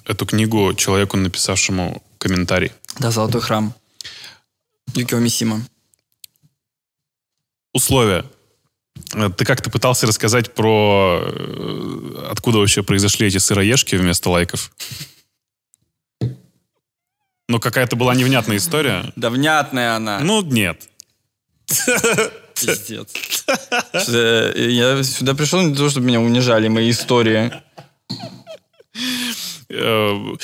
эту книгу человеку, написавшему комментарий. Да, «Золотой храм». Юкио Мисима. Условия. Э, ты как-то пытался рассказать про э, откуда вообще произошли эти сыроежки вместо лайков. Ну, какая-то была невнятная история. Да внятная она. Ну, нет. Пиздец. Я сюда пришел не того, чтобы меня унижали мои истории. Э,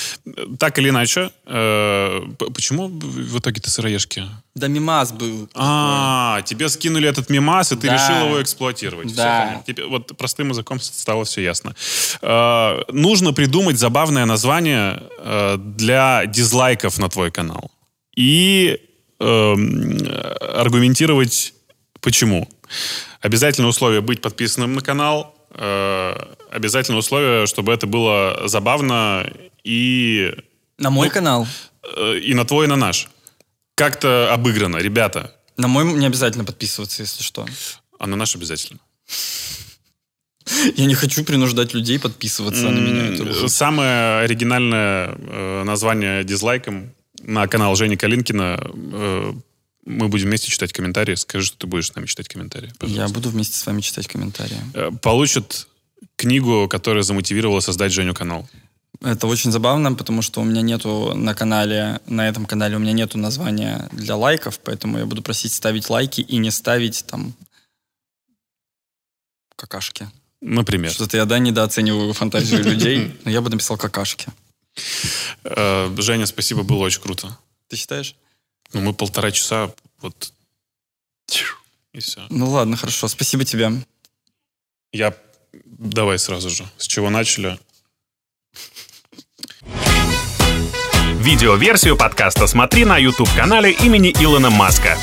так или иначе, э, почему в итоге ты сыроежки? Да мимас был. А, тебе скинули этот мимас, и ты решил его эксплуатировать. Да. Все, вот простым языком стало все ясно. Э, нужно придумать забавное название для дизлайков на твой канал. И аргументировать почему. Обязательное условие быть подписанным на канал, обязательно условие, чтобы это было забавно и... На мой ну, канал? Э, и на твой, и на наш. Как-то обыграно, ребята. На мой не обязательно подписываться, если что. А на наш обязательно. *laughs* Я не хочу принуждать людей подписываться на меня. Самое оригинальное э, название дизлайком на канал Жени Калинкина э, мы будем вместе читать комментарии. Скажи, что ты будешь с нами читать комментарии. Пожалуйста. Я буду вместе с вами читать комментарии. Э, получит книгу, которая замотивировала создать Женю канал. Это очень забавно, потому что у меня нету на канале, на этом канале у меня нету названия для лайков, поэтому я буду просить ставить лайки и не ставить там какашки. Например. Что-то я, да, недооцениваю фантазию *laughs* людей, но я бы написал какашки. Э, Женя, спасибо, было очень круто. Ты считаешь? Ну, мы полтора часа вот И все. Ну ладно, хорошо, спасибо тебе. Я... Давай сразу же. С чего начали? Видеоверсию подкаста смотри на YouTube-канале имени Илона Маска.